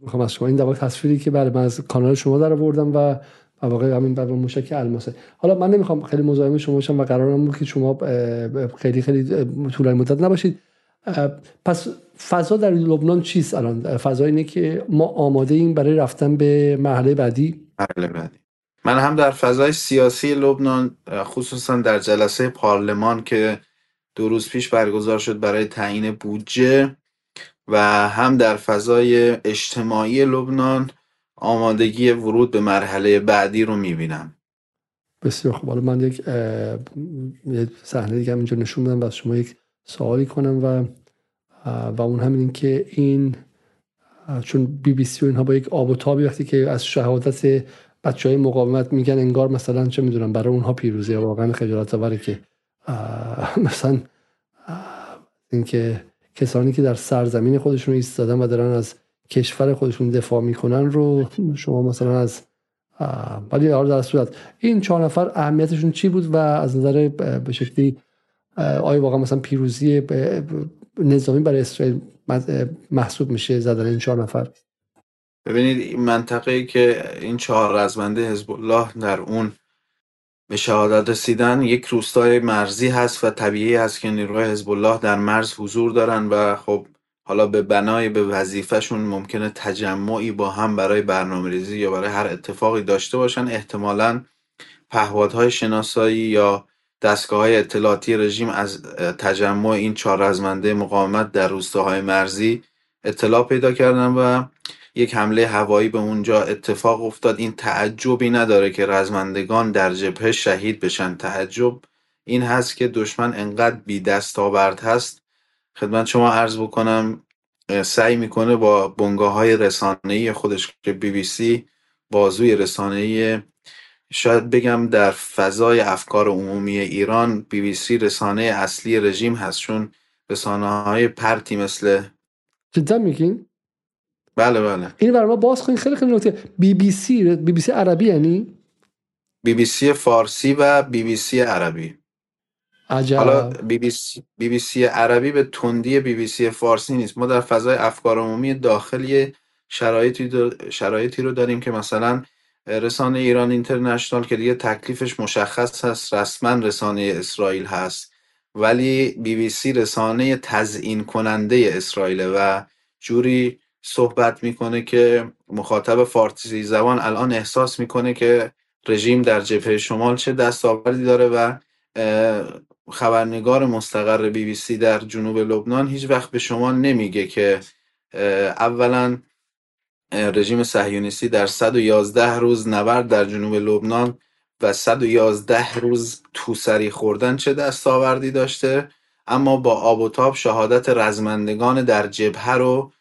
می‌خوام از شما این در تصویری که برای من از کانال شما در آوردم و واقعا همین برای موشک الماسه. حالا من نمی‌خوام خیلی مزاحم شما باشم و قرارم بود که شما خیلی خیلی طولانی مدت نباشید. پس فضا در لبنان چیست الان؟ فضا اینه که ما آماده ایم برای رفتن به مرحله بعدی. مرحله بعدی. من هم در فضای سیاسی لبنان خصوصا در جلسه پارلمان که دو روز پیش برگزار شد برای تعیین بودجه و هم در فضای اجتماعی لبنان آمادگی ورود به مرحله بعدی رو می‌بینم. بسیار خوب. حالا من یک صحنه دیگه اینجا نشون بدم و از شما یک سوالی کنم و و اون همین این که این چون بی بی سی و اینها با یک آب و تابی وقتی که از شهادت بچه های مقاومت میگن انگار مثلا چه می‌دونم برای اونها پیروزی واقعا خجالت آوره که <laughs> مثلا اینکه کسانی که در سرزمین خودشون ایستادن و دارن از کشور خودشون دفاع می‌کنن رو شما مثلا از ولی در صورت این چهار نفر اهمیتشون چی بود و از نظر به شکلی آیا واقعا مثلا پیروزی نظامی برای اسرائیل محسوب میشه زدن این چهار نفر؟ ببینید این منطقه که این چهار رزمنده حزب الله در اون به شهادت رسیدن یک روستای مرزی هست و طبیعی است که نیروهای حزب الله در مرز حضور دارن و خب حالا به بنای به وظیفهشون ممکنه تجمعی با هم برای برنامه ریزی یا برای هر اتفاقی داشته باشن. احتمالا پهپادهای شناسایی یا دستگاه های اطلاعاتی رژیم از تجمع این چهار رزمنده مقاومت در روستاهای مرزی اطلاع پیدا کردن و یک حمله هوایی به اونجا اتفاق افتاد. این تعجبی نداره که رزمندگان در جبهه شهید بشن. تعجب این هست که دشمن انقدر بی دستاورد هست. خدمت شما عرض بکنم سعی می‌کنه با بنگاه های رسانه‌ای خودش که بی بی سی بازوی رسانه‌ای شاید بگم در فضای افکار عمومی ایران بی بی سی رسانه اصلی رژیم هست. چون رسانه های پرتی مثل جدا میگین؟ بله بله. این برای ما باز کنید. خیلی خیلی نکته. بی بی سی بی بی سی عربی یعنی؟ بی بی سی فارسی و بی بی سی عربی. عجب. حالا بی بی سی, بی بی سی عربی به تندی بی بی سی فارسی نیست. ما در فضای افکار عمومی داخلی شرایطی, شرایطی رو داریم که مثلا رسانه ایران اینترنشنال که دیگه تکلیفش مشخص هست رسما رسانه اسرائیل هست. ولی بی بی سی رسانه تزیین کننده اسرائیل و جوری صحبت می‌کنه که مخاطب فارسی زبان الان احساس می‌کنه که رژیم در جبهه شمال چه دستاوردی داره و خبرنگار مستقر بی بی سی در جنوب لبنان هیچ وقت به شما نمیگه که اولا رژیم صهیونیستی در 111 روز نبرد در جنوب لبنان و 111 روز توسری خوردن چه دستاوردی داشته؟ اما با آب و تاب شهادت رزمندگان در جبهه رو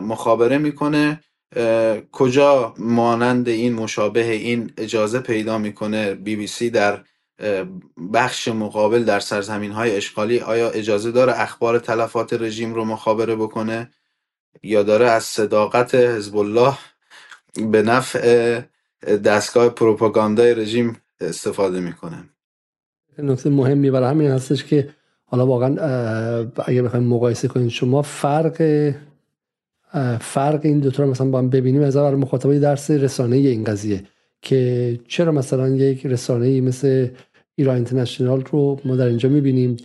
مخابره می‌کنه. کجا مانند این مشابه این اجازه پیدا می‌کنه بی بی سی در بخش مقابل در سرزمین های اشغالی؟ آیا اجازه داره اخبار تلفات رژیم رو مخابره بکنه یا داره از صداقت حزب الله به نفع دستگاه پروپاگاندای رژیم استفاده می‌کنه؟ نکته مهمی برای همین هستش که حالا واقعا اگر بخوایم مقایسه کنید شما فرق فرق این دو رو مثلا با هم ببینیم از برای مخاطبای درس رسانه این قضیه که چرا مثلا یک رسانه مثل ایران اینترنشنال رو ما در اینجا می‌بینیم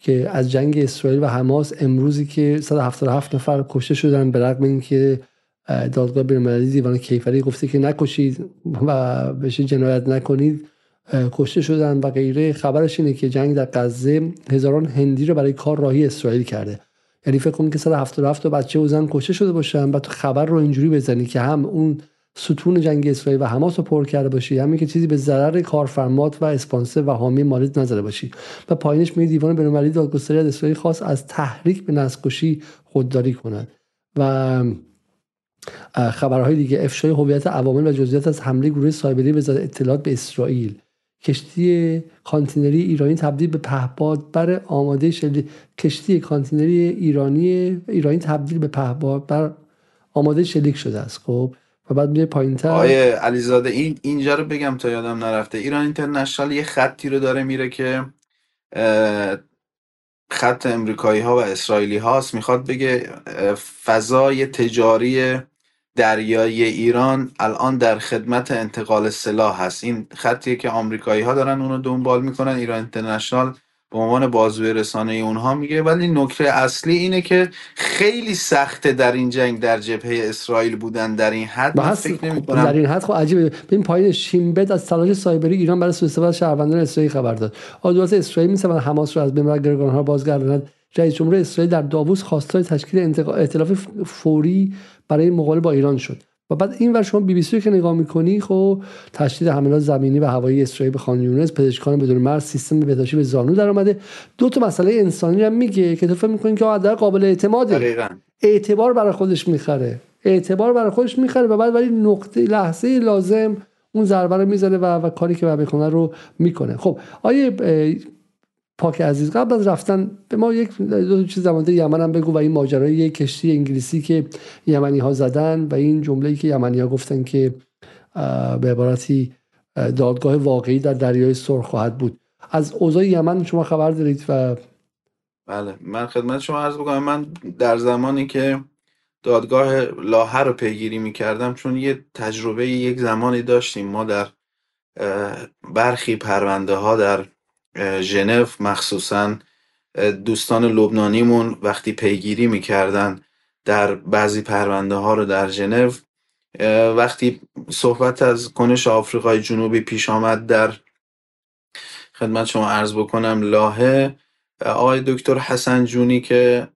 که از جنگ اسرائیل و حماس امروزی که 177 نفر کشته شدن به رغم اینکه دادگاه بین‌المللی دیوان کیفری گفته که نکشید و بهش جنایت نکنید کشته شدن و غیره خبرش اینه که جنگ در غزه هزاران هندی رو برای کار راهی اسرائیل کرده. یعنی فکر کنید که 177 تا بچه و زن کشته شده باشن و تو خبر رو اینجوری بزنی که هم اون ستون جنگ اسرائیل و حماس رو پر کرده باشی همین که چیزی به ضرر کارفرمات و اسپانسر و حامی مالیت نظره باشی. و پایینش می دیوان بین‌المللی دادگستری از اسرائیل خواست از تحریک به نسل‌کشی خودداری کند و خبرهای دیگه افشای هویت عوامل و جزئیات از حمله گروه سایبری به اطلاعات به اسرائیل. کشتی کانتینری ایرانی تبدیل به پهپادبر آماده شلیک کشتی کانتینری ایرانی ایرانی تبدیل به پهپادبر آماده شلیک شده است. خب و بعد میره پایینتر. آیه علیزاده این اینجا رو بگم تا یادم نرفته. ایران اینترنشنال یه خطی رو داره میره که خط امریکایی ها و اسرائیلی هاست می‌خواد بگه فضای تجاری دریایی ایران الان در خدمت انتقال سلاح هست. این خطیه که آمریکایی ها دارن اونو دنبال می‌کنن ایران اینترنشنال به عنوان بازوی رسانه اونها میگه. ولی نکته اصلی اینه که خیلی سخته در این جنگ در جبهه اسرائیل بودن در این حد. من فکر نمی کنم در این حد خب عجیبه. این پایین شیمبد از تلاش سایبری ایران برای سوء استفاده شهروندان اسرائیل خبر داد. آدوات اسرائیل می‌تونه حماس رو از بین گرگان ها بازگرداند. رئیس جمهور اسرائیل در داووس خواستای تشکیل ائتلاف فوری برای مقابله با ایران شد. و بعد این ور شما بی بی سی که نگاه می‌کنی خب تشدید حملات زمینی و هوایی اسرائیل به خان یونس پزشکان بدون مرز سیستم بهداشتی به زانو در اومده. دو تا مسئله انسانی هم میگه که تو فکر می‌کنی که در قابل اعتماده. دقیقا. اعتبار برای خودش می‌خره. اعتبار برای خودش می‌خره و بعد ولی نقطه لحظه لازم اون ضربه رو می‌زنه و, و کاری که باید بکنه رو می‌کنه. خب آیه پاک عزیز قبل از رفتن به ما یک دو چیز زمان یمن هم بگو و این ماجرای یک کشتی انگلیسی که یمنی ها زدن و این جمله که یمنی ها گفتن که به عبارتی دادگاه واقعی در دریای سرخ خواهد بود. از اوضاع یمن شما خبر دارید و بله من خدمت شما عرض بکنم. من در زمانی که دادگاه لاهه رو پیگیری می‌کردم چون یه تجربه یک زمانی داشتیم. ما در برخی پرونده ها در ژنو مخصوصا دوستان لبنانیمون وقتی پیگیری می‌کردن در بعضی پرونده ها رو در ژنو وقتی صحبت از کنش آفریقای جنوبی پیش آمد در خدمت شما عرض بکنم لاهه آقای دکتر حسن جونی که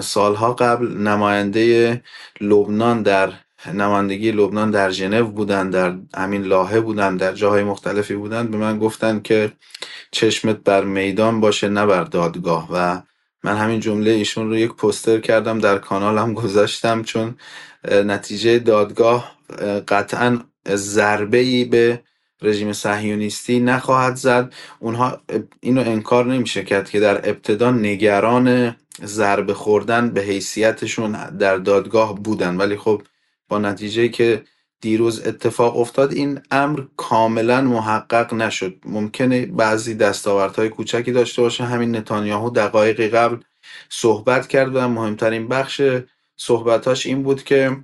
سالها قبل نماینده لبنان در نمایندگی لبنان در ژنو بودن در همین لاهه بودن در جاهای مختلفی بودن به من گفتن که چشمت بر میدان باشه نه بر دادگاه. و من همین جمله ایشون رو یک پوستر کردم در کانالم گذاشتم چون نتیجه دادگاه قطعا ضربه ای به رژیم صهیونیستی نخواهد زد. اونها اینو انکار نمیشه کرد که در ابتدا نگران ضربه خوردن به حیثیتشون در دادگاه بودن. ولی خب با نتیجه که دیروز اتفاق افتاد این امر کاملا محقق نشد. ممکنه بعضی دستاوردهای کوچکی داشته باشه. همین نتانیاهو دقایقی قبل صحبت کرد و مهمترین بخش صحبتاش این بود که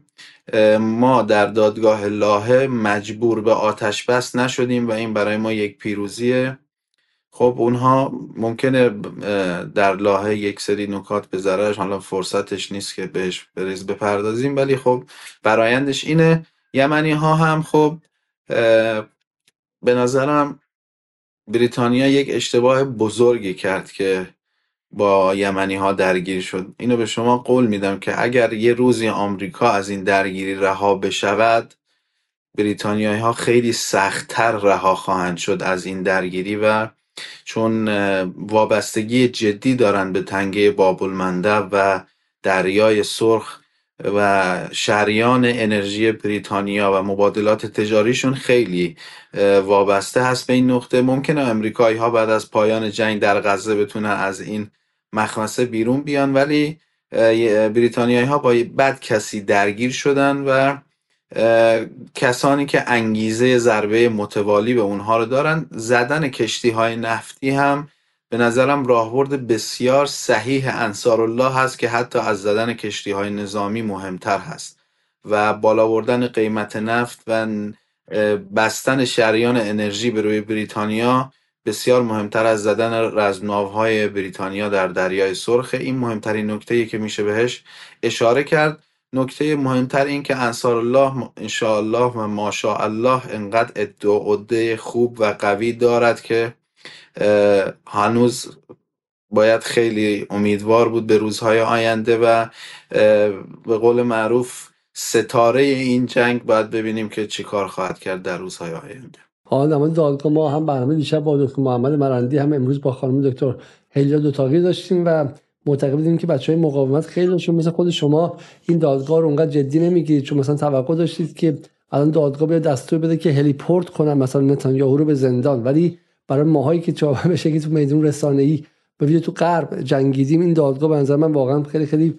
ما در دادگاه لاهه مجبور به آتش بس نشدیم و این برای ما یک پیروزیه. خب اونها ممکنه در لاهه یک سری نکات به حالا فرصتش نیست که بهش بریز بپردازیم ولی خب برایندش اینه یمنی ها هم خب به نظرم بریتانیا یک اشتباه بزرگی کرد که با یمنی ها درگیر شد. اینو به شما قول میدم که اگر یه روزی آمریکا از این درگیری رها بشود بریتانیایی ها خیلی سختتر رها خواهند شد از این درگیری و چون وابستگی جدی دارن به تنگه بابل و دریای سرخ و شریان انرژی بریتانیا و مبادلات تجاریشون خیلی وابسته هست به این نقطه. ممکنه امریکایی ها بعد از پایان جنگ در غزه بتونن از این مخمسه بیرون بیان ولی بریتانیایی ها با بد کسی درگیر شدن و کسانی که انگیزه ضربه متوالی به اونها رو دارن زدن کشتی های نفتی هم به نظرم راهبرد بسیار صحیح انصار الله هست که حتی از زدن کشتی های نظامی مهمتر هست و بالا بردن قیمت نفت و بستن شریان انرژی به روی بریتانیا بسیار مهمتر از زدن رزمناوهای بریتانیا در دریای سرخ. این مهمترین نکته که میشه بهش اشاره کرد. نکته مهمتر این که انصار الله انشاءالله و ماشاءالله انقدر ادعا خوب و قوی دارد که هنوز باید خیلی امیدوار بود به روزهای آینده و به قول معروف ستاره این جنگ باید ببینیم که چی کار خواهد کرد در روزهای آینده. حالا در دادگاه ما هم برنامه دیشب با دکتر محمد مرندی هم امروز با خانم دکتر هلیا دوتاقی داشتیم و معتقد بودیم که بچه های مقاومت خیلی چون مثل خود شما این دادگاه رو اونقدر جدی نمی‌گیرید چون مثلا توقع داشتید که الان دادگاه بیاد دستور بده که هلیپورت کنن مثلا نتانیاهو رو به زندان. ولی برای ماهایی که چابه <laughs> بشه که تو میدون رسانه ای به تو غرب جنگیدیم این دادگاه به نظر من واقعا خیلی خیلی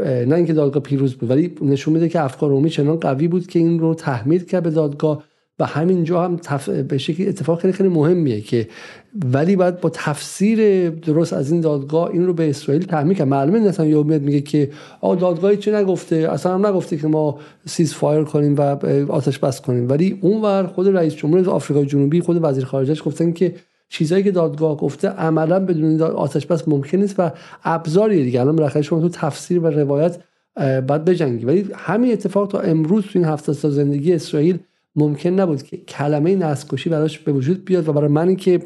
نه اینکه دادگاه پیروز بود ولی نشون میده که افکار رومی چنان قوی بود که این رو تحمیل کرد به دادگاه. و همینجا هم تف... به شکلی اتفاق خیلی خیلی مهمیه که ولی باید با تفسیر درست از این دادگاه این رو به اسرائیل تحمیل کرد. معلومه نتانیاهو میاد میگه که آقا دادگاهی چه نگفته؟ اصلا هم نگفته که ما ceasefire کنیم و آتش بس کنیم. ولی اونور خود رئیس جمهور آفریقای جنوبی خود وزیر خارجش گفتن که چیزایی که دادگاه گفته عملا بدون آتش بس ممکن نیست و ابزاری دیگه. الان بالاخره شما تو تفسیر و روایت بعد بجنگی. ولی همین اتفاق تا امروز تو این هفتاد سال زندگی اسرائیل ممکن نبود که کلمه نسکشی براش به وجود بیاد و برای من که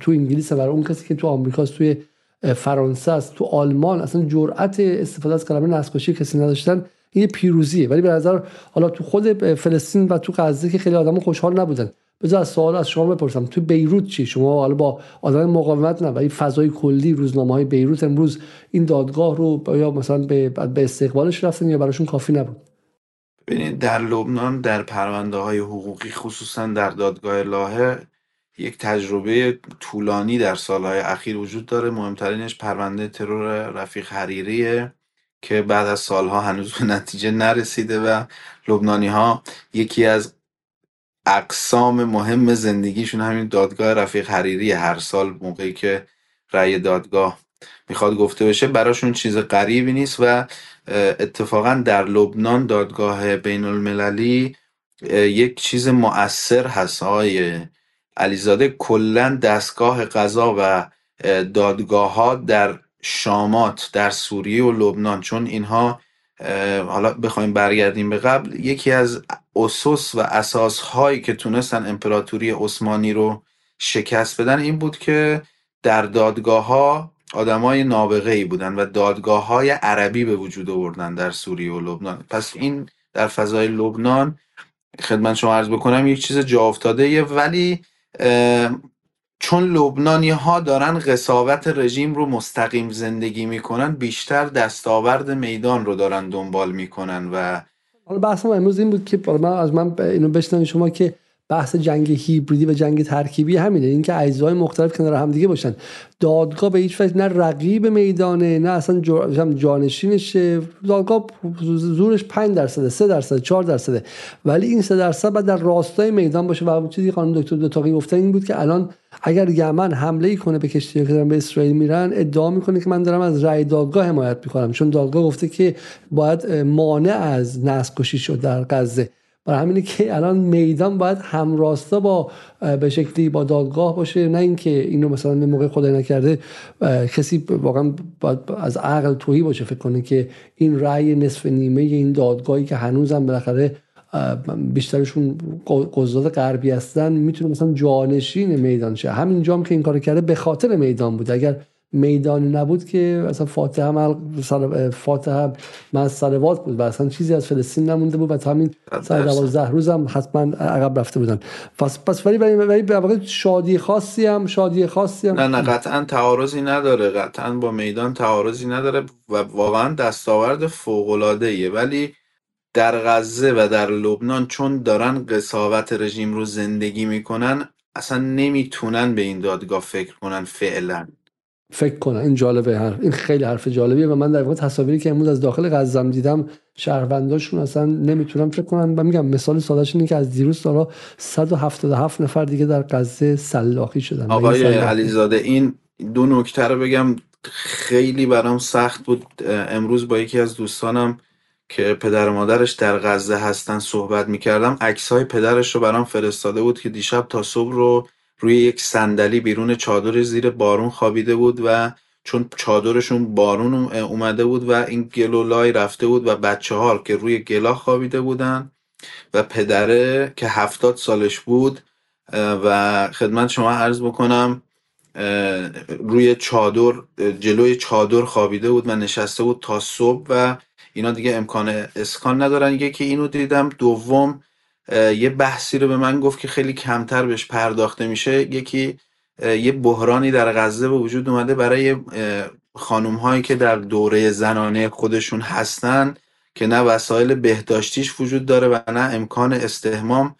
تو انگلیس برای اون کسی که تو آمریکاست توی فرانسه است تو آلمان اصلا جرأت استفاده از کلمه نسکشی کسی نداشتن این پیروزیه. ولی به نظر حالا تو خود فلسطین و تو غزه که خیلی آدم خوشحال نبودن. بذار از سوال از شما بپرسم. تو بیروت چی؟ شما حالا با آدم مقاومت نه ولی فضای کلی روزنامه های بیروت امروز این دادگاه رو یا مثلا به, به استقبالش رفتن یا براشون کافی نبود؟ ببینید در لبنان در پرونده های حقوقی خصوصا در دادگاه لاهه یک تجربه طولانی در سالهای اخیر وجود داره. مهمترینش پرونده ترور رفیق حریریه که بعد از سالها هنوز به نتیجه نرسیده و لبنانی ها یکی از اقسام مهم زندگیشون همین دادگاه رفیق حریری هر سال موقعی که رأی دادگاه می‌خواد گفته بشه براشون چیز غریبی نیست و اتفاقا در لبنان دادگاه بین المللی یک چیز مؤثر هست. های علیزاده کلا دستگاه قضا و دادگاه ها در شامات در سوریه و لبنان. چون اینها حالا بخوایم برگردیم به قبل یکی از اسس و اساس هایی که تونستن امپراتوری عثمانی رو شکست بدن این بود که در دادگاه ها آدمای نابغه ای بودن و دادگاه های عربی به وجود آوردن در سوریه و لبنان. پس این در فضای لبنان خدمت شما عرض بکنم یک چیز جا افتاده ولی چون لبنانی ها دارن قصاوت رژیم رو مستقیم زندگی می‌کنن بیشتر دستاورد میدان رو دارن دنبال می‌کنن و حالا بحث امروز این بود که من از من اینو بشنم شما که بحث جنگ هیبریدی و جنگ ترکیبی همینه. اینکه اجزای مختلف کنار هم دیگه باشن. دادگاه به هیچ وجه نه رقیب میدانه نه اصلا جانشینشه دادگاه زورش 5 درصد 3 درصد 4 درصده ولی این 3 درصد بعد در راستای میدان باشه و چیزی خانم دکتر دوتاقی گفته این بود که الان اگر یمن حمله کنه به کشتی که دارن به اسرائیل میرن ادعا می‌کنه که من دارم از رأی دادگاه حمایت می‌کنم. چون دادگاه گفته که باید مانع از نسل کشی شد در غزه. برای همینه که الان میدان باید همراستا با به شکلی با دادگاه باشه نه اینکه اینو مثلا به موقع خدای نکرده کسی واقعا باید از عقل توهی باشه فکر کنه که این رأی نصف نیمه این دادگاهی که هنوزم بالاخره بیشترشون قضات غربی هستن می‌تونه مثلا جانشین میدان شه. همین جام که این کار کرده به خاطر میدان بود اگر میدانی نبود که اصلا فاتحه هم فاتحه هم من سلوات بود و اصلا چیزی از فلسطین نمونده بود و تا همین سر دوازده روز هم حتما عقب رفته بودن. پس پس ولی ولی به شادی خاصی هم شادی خاصی هم نه نه قطعا تعارضی نداره. قطعا با میدان تعارضی نداره و واقعا دستاورد فوق العاده ولی در غزه و در لبنان چون دارن قصاوت رژیم رو زندگی می‌کنن اصلا نمی‌تونن به این دادگاه فکر کنن فعلا. فکر کنن این جالبه این خیلی حرف جالبیه و من در واقع تصاویری که امروز از داخل غزه دیدم شهرونداشون اصلا نمی‌تونم فکر کنن و میگم مثال سادهش اینه که از دیروز تا 177 نفر دیگه در غزه سلاخی شدن. آقای علیزاده این دو نکته رو بگم خیلی برام سخت بود. امروز با یکی از دوستانم که پدر و مادرش در غزه هستن صحبت می‌کردم عکس های پدرش رو برام فرستاده بود که دیشب تا صبح رو روی یک صندلی بیرون چادر زیر بارون خوابیده بود و چون چادرشون بارون اومده بود و این گلولای رفته بود و بچه ها که روی گلا خوابیده بودن و پدره که هفتاد سالش بود و خدمت شما عرض بکنم روی چادر جلوی چادر خوابیده بود و نشسته بود تا صبح و اینا دیگه امکان اسکان ندارن. یکی اینو دیدم دوم یه بحثی رو به من گفت که خیلی کمتر بهش پرداخته میشه. یکی یه بحرانی در غزه به وجود اومده برای خانوم هایی که در دوره زنانه خودشون هستن که نه وسایل بهداشتیش وجود داره و نه امکان استهمام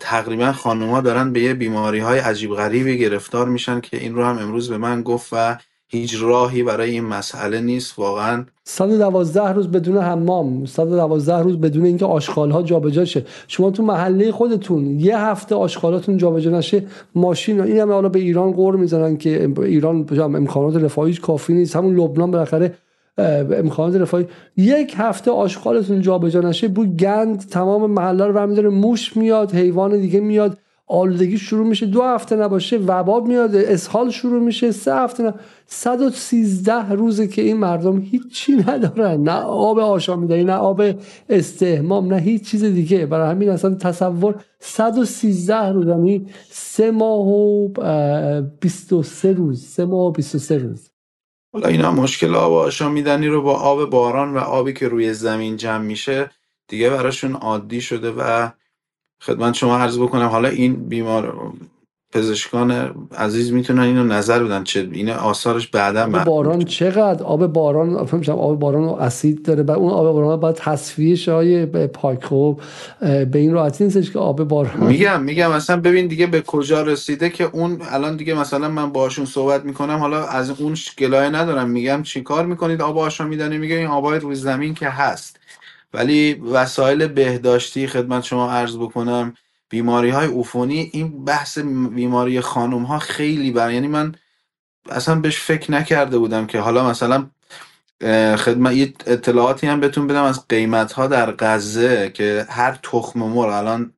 تقریبا خانوم ها دارن به یه بیماری های عجیب غریبی گرفتار میشن که این رو هم امروز به من گفت و هیچ راهی برای این مسئله نیست واقعا. 112 روز بدون حمام 112 روز بدون اینکه آشغال ها جابجا شه. شما تو محله خودتون یه هفته آشغالاتون جابجا نشه ماشین این هم حالا به ایران قور می‌زنن که ایران امکانات رفاهیش کافی نیست. همون لبنان بالاخره امکانات رفاهی یک هفته آشغالتون جابجا نشه بو گند تمام محله رو برمیداره موش میاد حیوان دیگه میاد. آلودگی شروع میشه دو هفته نباشه وبا میاد اسهال شروع میشه سه هفته نه 113 روزه که این مردم هیچی ندارن. نه آب آشامیدنی نه آب استهمام نه هیچ چیز دیگه. برای همین اصلا تصور 113 روز یعنی سه ماه و 23 روز سه ماه و 23 روز. حالا اینا مشکل آب آشامیدنی رو با آب باران و آبی که روی زمین جمع میشه دیگه براشون عادی شده و خدمت شما عرض بکنم. حالا این بیمار پزشکان عزیز می‌تونن اینو نظر بدن چه این آثارش بعدا آب باران چقدر؟ آب باران آب باران اسید داره. و اون آب باران باید تصفیه شه پاک. خوب به این راحتی نیستش که آب باران. میگم میگم مثلا ببین دیگه به کجا رسیده که اون الان دیگه مثلا من باشون صحبت می‌کنم. حالا از اون گلایه ندارم. میگم چیکار می‌کنید؟ آب آشا میدنه میگه. این آبای روی زمین که هست. ولی وسایل بهداشتی خدمت شما عرض بکنم بیماری های عفونی این بحث بیماری خانم ها خیلی بر یعنی من اصلا بهش فکر نکرده بودم که حالا مثلا خدمت یه اطلاعاتی هم بهتون بدم از قیمت ها در غزه که هر تخم مرغ الان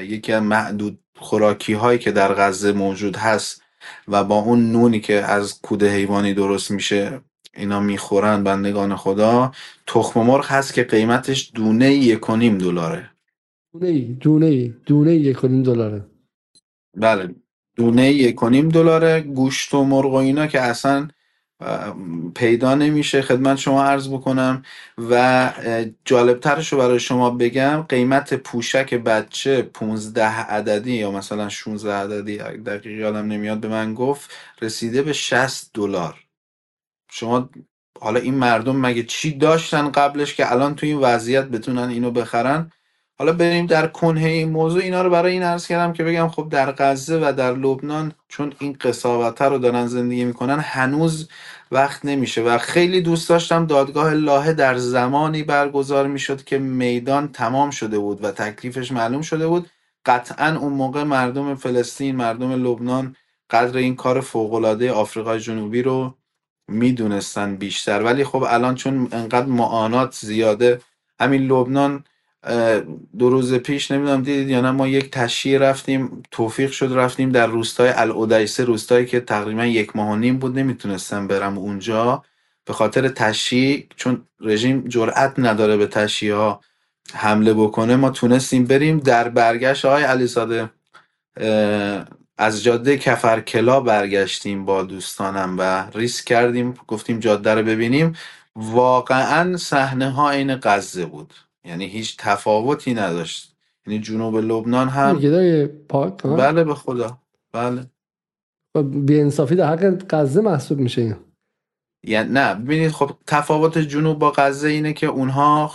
یکی از معدود خوراکی هایی که در غزه موجود هست و با اون نونی که از کوده حیوانی درست میشه اینا می‌خورن بندگان خدا. تخم مرغ هست که قیمتش دونه یک و نیم دلاره. دونه ای دونه ای دونه یک و نیم دلاره. بله دونه یک و نیم دلاره. گوشت و مرغ و اینا که اصلا پیدا نمیشه. خدمت شما عرض بکنم. و جالبترش رو برای شما بگم قیمت پوشک بچه 15 عددی یا مثلا 16 عددی دقیق یادم نمیاد به من گفت رسیده به 60 دلار. شما حالا این مردم مگه چی داشتن قبلش که الان تو این وضعیت بتونن اینو بخرن؟ حالا بریم در کنه این موضوع اینا رو برای این عرض کردم که بگم خب در غزه و در لبنان چون این قصاوت رو دارن زندگی می‌کنن هنوز وقت نمیشه و خیلی دوست داشتم دادگاه لاهه در زمانی برگزار می‌شد که میدان تمام شده بود و تکلیفش معلوم شده بود. قطعا اون موقع مردم فلسطین مردم لبنان قدر این کار فوقالعاده آفریقای جنوبی رو می‌دونستن بیشتر. ولی خب الان چون انقدر معانات زیاده همین لبنان دو روز پیش نمی‌دونم دیدید یا نه ما یک تشییع رفتیم توفیق شد رفتیم در روستای العدیسه روستایی که تقریبا یک ماه و نیم بود نمی‌تونستم برم اونجا. به خاطر تشییع چون رژیم جرأت نداره به تشییع حمله بکنه ما تونستیم بریم. در برگشت های علیزاده از جاده کفرکلا برگشتیم با دوستانم و ریسک کردیم گفتیم جاده رو ببینیم. واقعا صحنه ها عین غزه بود. یعنی هیچ تفاوتی نداشت. یعنی جنوب لبنان هم پاک بله به خدا. بله. بی انصافی در حق غزه محسوب میشه این. یعنی نه ببینید خب تفاوت جنوب با غزه اینه که اونها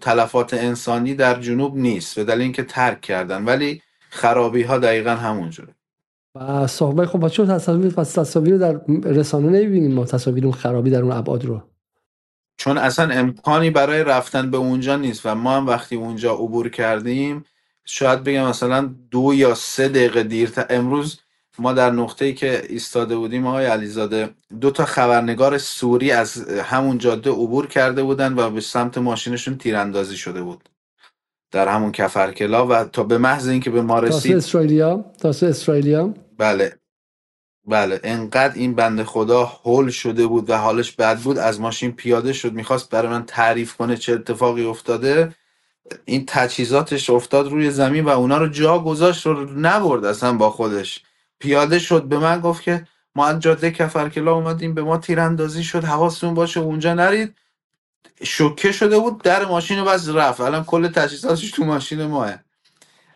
تلفات انسانی در جنوب نیست. به دلیل اینکه ترک کردن. ولی خرابی ها دقیقا همونجوره و صحبه خب چون تصاویر پس تصاویر در رسانه نمی‌بینیم ما تصاویر اون خرابی در اون ابعاد رو. چون اصلا امکانی برای رفتن به اونجا نیست و ما هم وقتی اونجا عبور کردیم شاید بگم مثلا دو یا سه دقیقه دیرتر. امروز ما در نقطه ای که ایستاده بودیم آقای علیزاده دو تا خبرنگار سوری از همون جاده عبور کرده بودن و به سمت ماشینشون تیراندازی شده بود. در همون کفرکلا و تا به محض اینکه به ما رسید اسرائیلیا؟ تاسو اسرائیلیا؟ بله. بله. انقدر این بنده خدا هول شده بود و حالش بد بود از ماشین پیاده شد می‌خواست برای من تعریف کنه چه اتفاقی افتاده. این تجهیزاتش افتاد روی زمین و اونا رو جا گذاشت رو نبرد اصلا با خودش. پیاده شد به من گفت که ما از جاده کفرکلا اومدیم به ما تیراندازی شد حواستون باشه اونجا نرید. شوکه شده بود در ماشین رو بس رفت. الان کل تجهیزاتش تو ماشین ماه.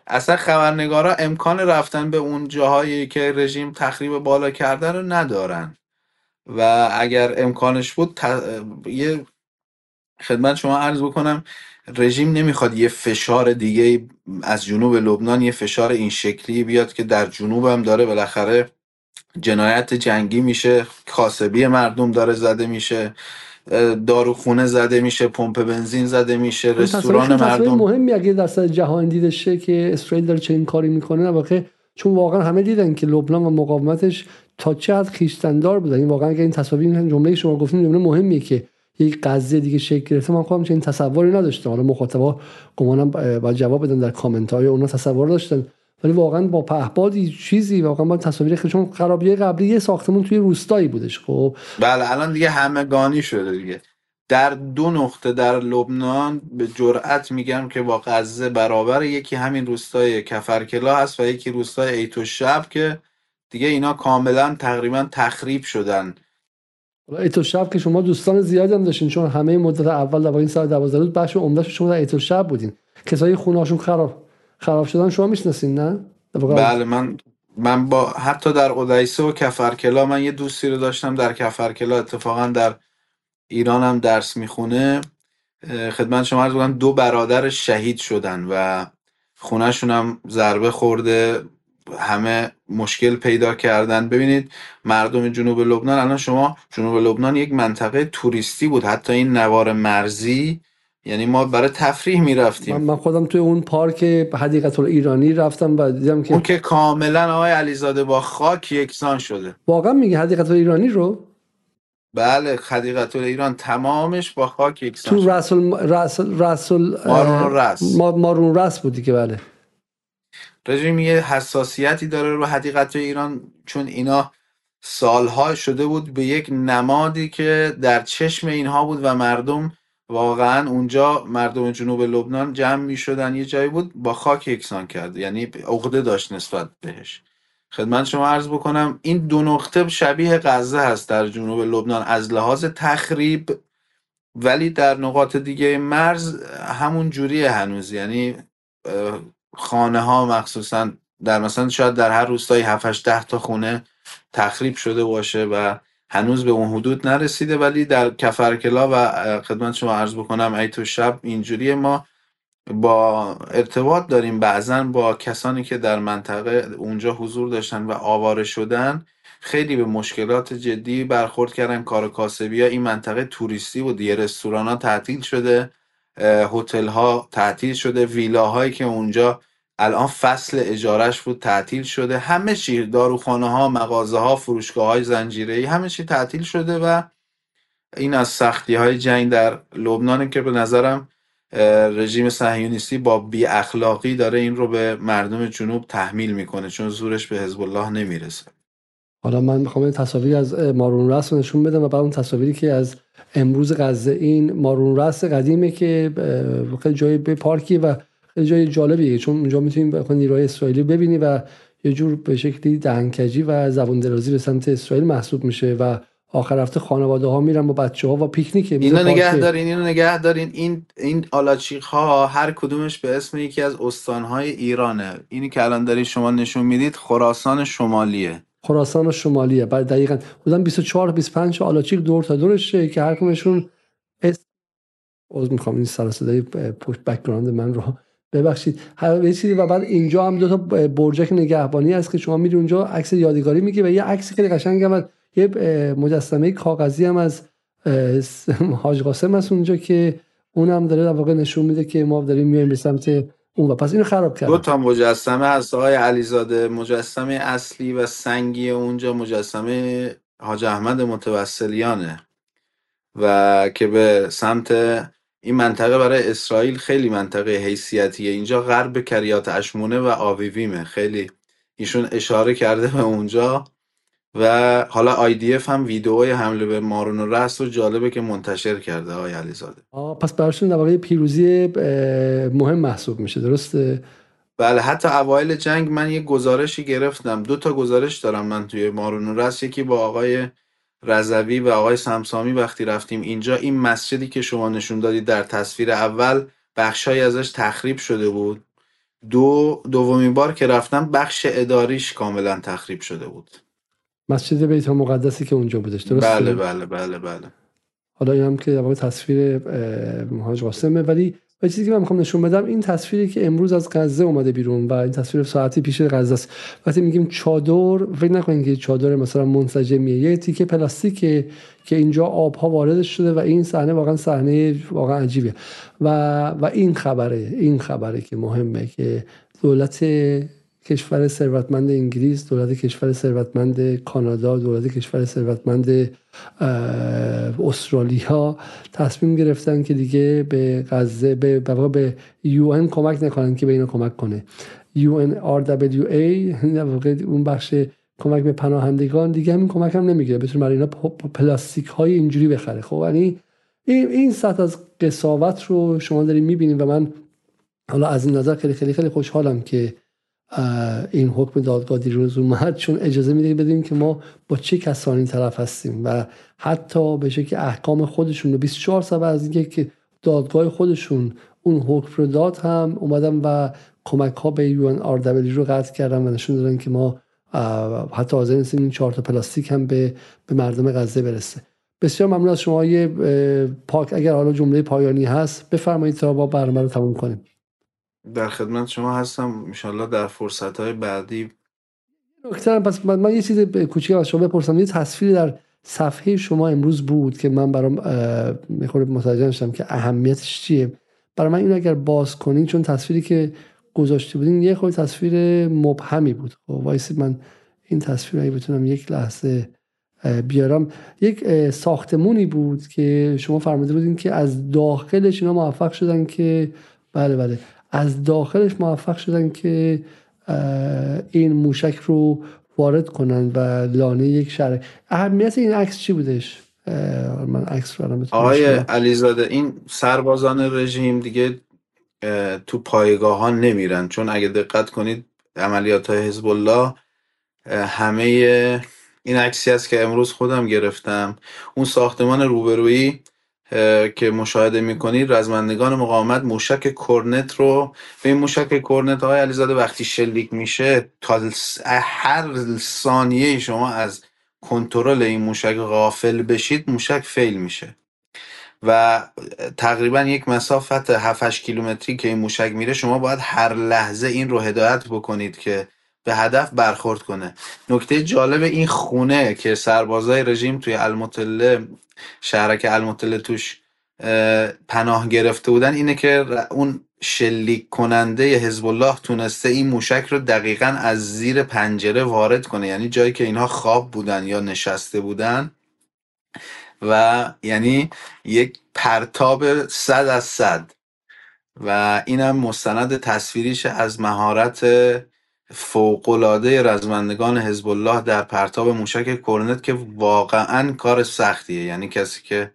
اصلا خبرنگارا امکان رفتن به اون جاهایی که رژیم تخریب بالا کرده رو ندارن. و اگر امکانش بود یه خدمت شما عرض بکنم رژیم نمی‌خواد یه فشار دیگه از جنوب لبنان یه فشار این شکلی بیاد که در جنوب هم داره بالاخره جنایت جنگی میشه کاسبی مردم داره زده میشه. داروخونه زده میشه پمپ بنزین زده میشه رستوران مردم. مهمی اگه در سطح جهان دیده شه که اسرائیل داره چه این کاری می‌کنه واقع چون واقعا همه دیدن که لبنان و مقاومتش تا چه حد خیشتندار بودن. این واقعا اگه این تصاویر جمله شما گفتین جمله مهمیه که یک قضیه دیگه شکل گرفته. من خودم چنین تصوری نداشتم. حالا مخاطبا گمانم باید جواب بدن در کامنت های اونا تصور داشتن. ولی واقعا با پهبادی چیزی واقعا با تصاویر خیلی چون خرابی قبلی یه ساختمون توی روستایی بودش خب. بله الان دیگه همگانی شده دیگه. در دو نقطه در لبنان به جرأت میگم که با غزه برابر یکی همین روستای کفرکلا هست و یکی روستای ایتو شب که دیگه اینا کاملا تقریبا تخریب شدن. ایتو شب که شما دوستان زیادی هم داشتین چون همه مدت اول در این سال 12 روز بخش عمدهش شما در ایتو شب بودین. کسایی خونهاشون خراب خراب شدن شما می‌شناسین نه؟ بله من من با حتی در اودیسه و کفرکلا من یه دوستی رو داشتم در کفرکلا اتفاقا در ایران هم درس می‌خونه. خدمت شما عرض دو برادر شهید شدن و خونهشون هم ضربه خورده همه مشکل پیدا کردن. ببینید مردم جنوب لبنان الان شما جنوب لبنان یک منطقه توریستی بود. حتی این نوار مرزی یعنی ما برای تفریح می‌رفتیم. من خودم توی اون پارک حدیقت ایرانی رفتم و دیدم که اون که کاملا آقای علیزاده با خاک یکسان شده. واقعا میگه حدیقت ایرانی رو؟ بله حدیقت ایران تمامش با خاک یکسان تو رسول رسول رسول مارون رس. مارون رس بودی که بله. رژیم یه حساسیتی داره رو حدیقت ایران چون اینا سالها شده بود به یک نمادی که در چشم اینها بود و مردم واقعا اونجا مردم جنوب لبنان جمع می شدن یه جایی بود با خاک یکسان کرد یعنی عقده داشت نسبت بهش. خدمت شما عرض بکنم این دو نقطه شبیه غزه هست در جنوب لبنان. از لحاظ تخریب ولی در نقاط دیگه مرز همون جوریه هنوز. یعنی خانه ها مخصوصا در مثلا شاید در هر روستایی 7 ده تا خونه تخریب شده باشه و هنوز به اون حدود نرسیده ولی در کفرکلا و خدمت شما عرض بکنم ای تو شب اینجوری ما با ارتباط داریم. بعضا با کسانی که در منطقه اونجا حضور داشتن و آواره شدن خیلی به مشکلات جدی برخورد کردن. کار کاسبی ها این منطقه توریستی بود. دیگه رستوران ها تعطیل شده هتل ها تعطیل شده ویلاهایی که اونجا الان فصل اجارش بود تعطیل شده. همه چی داروخانه ها مغازه ها فروشگاه های زنجیره ای همه چی تعطیل شده و این از سختی های جنگ در لبنانه که به نظرم رژیم صهیونیستی با بی اخلاقی داره این رو به مردم جنوب تحمیل می‌کنه چون زورش به حزب الله نمی‌رسه. حالا من می‌خوام تصاویری از مارون رس نشون بدم و بعد اون تصاویری که از امروز غزه این مارون رس قدیمه که خیلی جای به پارکی و خیلی جای جالبیه چون اونجا می‌تونیم نیروهای اسرائیلی ببینی و یه جور به شکلی دهنکجی و زبون درازی به سمت اسرائیل محسوب میشه و آخر هفته خانواده ها میرن با بچه ها و پیکنیک اینو نگه دارین اینو نگه دارین. این این آلاچیق ها هر کدومش به اسم یکی از استان های ایرانه. اینی که الان دارید شما نشون می‌دید خراسان شمالیه. خراسان شمالیه. بعد دقیقا بودن 24 25 آلاچیق دور تا دورشه که هر کدومشون اس از می‌خوام این سر صدای پشت background من رو ببخشید. چیزی و بعد اینجا هم دو تا برجک نگهبانی هست که شما میری اونجا عکس یادگاری میگی و یه عکس خیلی قشنگه و یه مجسمه کاغذی هم از حاج قاسم هست اونجا که اونم داره در واقع نشون میده که ما داریم میایم به سمت اون و. پس اینو خراب کرد دو تا مجسمه از آقای علیزاده مجسمه اصلی و سنگی اونجا مجسمه حاج احمد متوسلیانه و که به سمت این منطقه برای اسرائیل خیلی منطقه حیثیتیه. اینجا غرب کریات اشمونه و آویویمه. خیلی ایشون اشاره کرده به اونجا. و حالا IDF هم ویدئوی حمله به مارون و رست رو جالبه که منتشر کرده آقای علیزاده. پس براشون در واقع پیروزی مهم محسوب میشه درسته؟ بله حتی اوایل جنگ من یه گزارشی گرفتم. دو تا گزارش دارم من توی مارون و رست یکی با آقای رضوی و آقای سمسامی وقتی رفتیم اینجا این مسجدی که شما نشون دادید در تصویر اول بخشای ازش تخریب شده بود. دو دومین بار که رفتم بخش اداریش کاملا تخریب شده بود. مسجد بیت مقدسی که اونجا بودش درسته؟ بله بله بله بله. حالا این هم که در تصویر حاج قاسمه ولی و چیزی که من می‌خوام نشون بدم این تصویری که امروز از غزه اومده بیرون و این تصویر ساعتی پیش غزه است. وقتی میگیم چادر فکر نکنید که چادر مثلا منسجمیه. یه تیکه پلاستیکه که اینجا آبها وارد شده و این صحنه واقعا صحنه واقعا عجیبه و و این خبره این خبره که مهمه که دولت کشور ثروتمند انگلیس دولت کشور ثروتمند کانادا دولت کشور ثروتمند استرالیا تصمیم گرفتن که دیگه به غزه به به یو کمک نکنن که به اینا کمک کنه. UNRWA واقع اون بخش کمک به پناهندگان دیگه همین کمک هم نمی‌گیره. بتونه برای اینا پلاستیک های اینجوری بخره. خب یعنی این این سطح از قصاوت رو شما دارید می‌بینید و من حالا از این نظر خیلی خیلی خیلی خوشحالم که این حکم دادگاه دیروز اومد. چون اجازه میده بدیم که ما با چه کسانی طرف هستیم و حتی به که احکام خودشون رو 24 سال از اینکه که دادگاه خودشون اون حکم رو داد هم اومدم و کمک ها به یو ان رو قطع کردن و نشون دادن که ما حتی حاضر نیستیم این چهار تا پلاستیک هم به به مردم غزه برسه. بسیار ممنون از شما پاک اگر حالا جمله پایانی هست بفرمایید تا با برنامه رو تموم کنیم. در خدمت شما هستم. انشالله در فرصت های بعدی. نکته پس من, یه چیز کوچیک از شما بپرسم. یه تصویری در صفحه شما امروز بود که من برام می‌خوره متوجه نشدم که اهمیتش چیه. برای من این اگر باز کنین چون تصویری که گذاشته بودین یه خود تصویر مبهمی بود. خب وایسید من این تصویر اگه بتونم یک لحظه بیارم. یک ساختمونی بود که شما فرموده بودین که از داخلش اینا موفق شدن که بله بله. از داخلش موفق شدن که این موشک رو وارد کنن و لانه یک شهر. اهمیت این عکس چی بودش؟ من عکس رو آقای علیزاده این سربازان رژیم دیگه تو پایگاه ها نمیرن. چون اگه دقت کنید عملیات های حزب الله همه این عکسی است که امروز خودم گرفتم. اون ساختمان روبرویی که مشاهده می‌کنید رزمندگان مقاومت موشک کرنت رو به این موشک کرنت های علیزاده وقتی شلیک میشه تا هر ثانیه شما از کنترل این موشک غافل بشید موشک فیل میشه. و تقریبا یک مسافت 7 کیلومتری که این موشک میره شما باید هر لحظه این رو هدایت بکنید که به هدف برخورد کنه. نکته جالب این خونه که سربازای رژیم توی المطله شهرک المطله توش پناه گرفته بودن اینه که اون شلیک کننده حزب الله تونسته این موشک رو دقیقا از زیر پنجره وارد کنه. یعنی جایی که اینها خواب بودن یا نشسته بودن. و یعنی یک پرتاب صد از صد. و اینم مستند تصویریش از مهارت فوقالعاده رزمندگان حزب الله در پرتاب موشک کرنت که واقعا کار سختیه. یعنی کسی که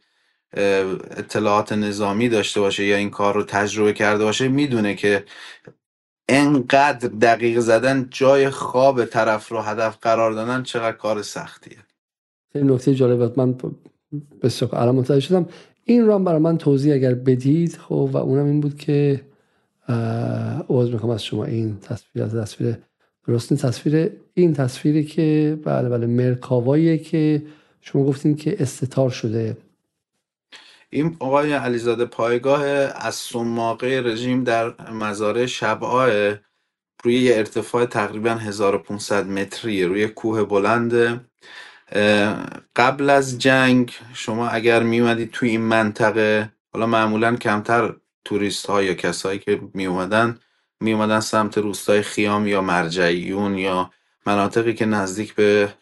اطلاعات نظامی داشته باشه یا این کار رو تجربه کرده باشه می‌دونه که انقدر دقیق زدن جای خواب طرف رو هدف قرار دادن چقدر کار سختیه. خیلی نکته جالب من بسیار الان متوجه شدم. این رو برای من توضیح اگر بدید خب و اونم این بود که عوض می‌خوام از شما این تصویر از تصویر درست تصویر این تصویری که بله بله مرکاواییه که شما گفتین که استتار شده. این آقای علیزاده پایگاه از سماقه رژیم در مزارع شبعاه روی ارتفاع تقریبا 1500 متریه روی کوه بلند. قبل از جنگ شما اگر میومدید توی این منطقه حالا معمولا کمتر توریست ها یا کسایی که می اومدن می اومدن سمت روستای خیام یا مرجعیون یا مناطقی که نزدیک به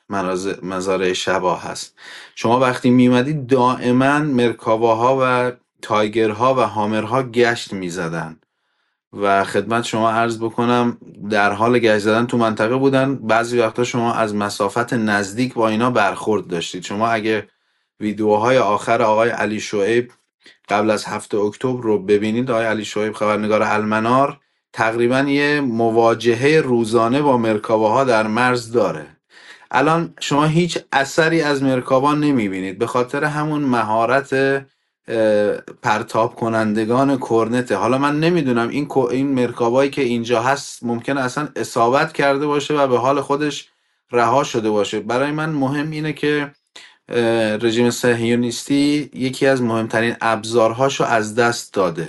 مزارع شبا هست. شما وقتی می اومدید دائما مرکاواها و تایگرها و هامرها گشت می زدن و خدمت شما عرض بکنم در حال گشت زدن تو منطقه بودن. بعضی وقتا شما از مسافت نزدیک با اینا برخورد داشتید. شما اگه ویدیوهای آخر آقای علی شعیب قبل از هفته اکتبر رو ببینید آقای علی شعیب خبرنگار المنار تقریبا یه مواجهه روزانه با مرکابه ها در مرز داره. الان شما هیچ اثری از مرکابا نمی‌بینید. به خاطر همون مهارت پرتاب کنندگان کرنته حالا من نمی‌دونم این این مرکابایی که اینجا هست ممکنه اصلا اصابت کرده باشه و به حال خودش رها شده باشه. برای من مهم اینه که رژیم صهیونیستی یکی از مهمترین ابزارهاشو از دست داده.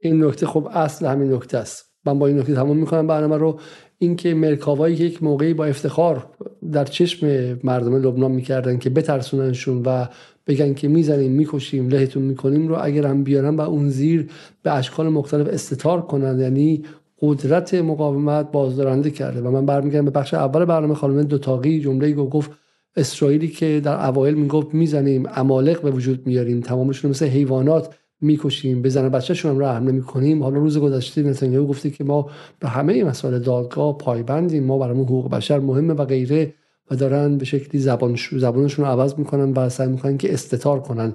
این نکته خب اصل همین نکته است. من با این نکته تمام می‌کنم برنامه رو. اینکه مرکاوایی که یک موقعی با افتخار در چشم مردم لبنان می‌کردن که بترسوننشون و بگن که می‌زنیم می‌کشیم لهتون می‌کنیم رو اگر هم بیارن و اون زیر به اشکال مختلف استتار کنن یعنی قدرت مقاومت بازدارنده کرده. و من برمیگردم به بخش اول برنامه خانم دوتاقی جمله گفت اسرائیلی که در اوایل می‌گفت می‌زنیم عمالق به وجود میاریم تمامشون مثل حیوانات می‌کشیم به زن بچهشون هم رحم نمی‌کنیم. حالا روز گذشته نتانیاهو گفته که ما به همه مسائل دادگاه پایبندیم. ما برامون حقوق بشر مهمه و غیره و دارن به شکلی زبان زبانشون رو عوض می‌کنن و سعی می‌کنن که استتار کنن.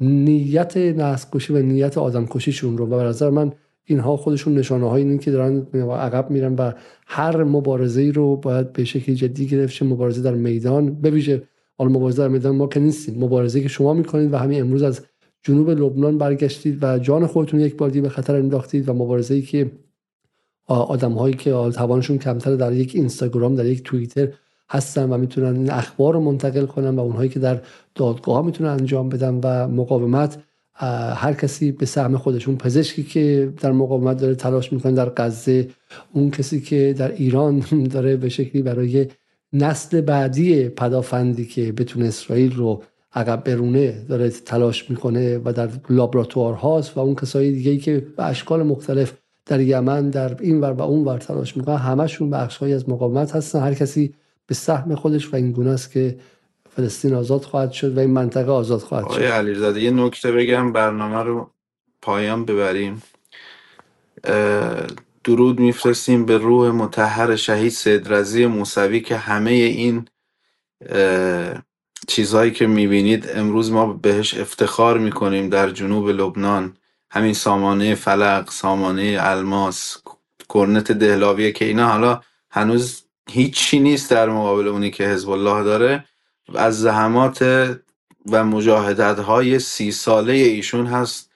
نیت نسل و نیت آدم کشیشون رو و به نظر من اینها خودشون نشانه های که دارن عقب میرن و هر مبارزه رو باید به شکلی جدی گرفت مبارزه در میدان. بویژه حالا مبارزه در میدان ما که نیستیم. مبارزه که شما می‌کنید و همین امروز از جنوب لبنان برگشتید و جان خودتون یک بار به خطر انداختید و مبارزه ای که آدم هایی که توانشون کمتر در یک اینستاگرام در یک توییتر هستن و می‌تونن این اخبار رو منتقل کنن و اونهایی که در دادگاه ها می‌تونن انجام بدن و مقاومت هر کسی به سهم خودش اون پزشکی که در مقاومت داره تلاش می‌کنه در غزه اون کسی که در ایران <laughs> داره به شکلی برای نسل بعدی پدافندی که بتونه اسرائیل رو عقب برونه داره تلاش می‌کنه و در لابراتوار هاست و اون کسایی دیگه که به اشکال مختلف در یمن در این ور و اون ور تلاش می‌کنه همشون بخشهایی از مقاومت هستن. هر کسی به سهم خودش و این گونه است که فلسطین آزاد خواهد شد و این منطقه آزاد خواهد شد. علیزاده یه نکته بگم برنامه رو پایان ببریم. درود میفرستیم به روح متحر شهید سید رزی موسوی که همه این چیزهایی که می‌بینید امروز ما بهش افتخار می‌کنیم در جنوب لبنان. همین سامانه فلق سامانه الماس کرنت دهلاویه که اینا حالا هنوز هیچی نیست در مقابل اونی که حزب الله داره. از زحمات و مجاهدت های سی ساله ایشون هست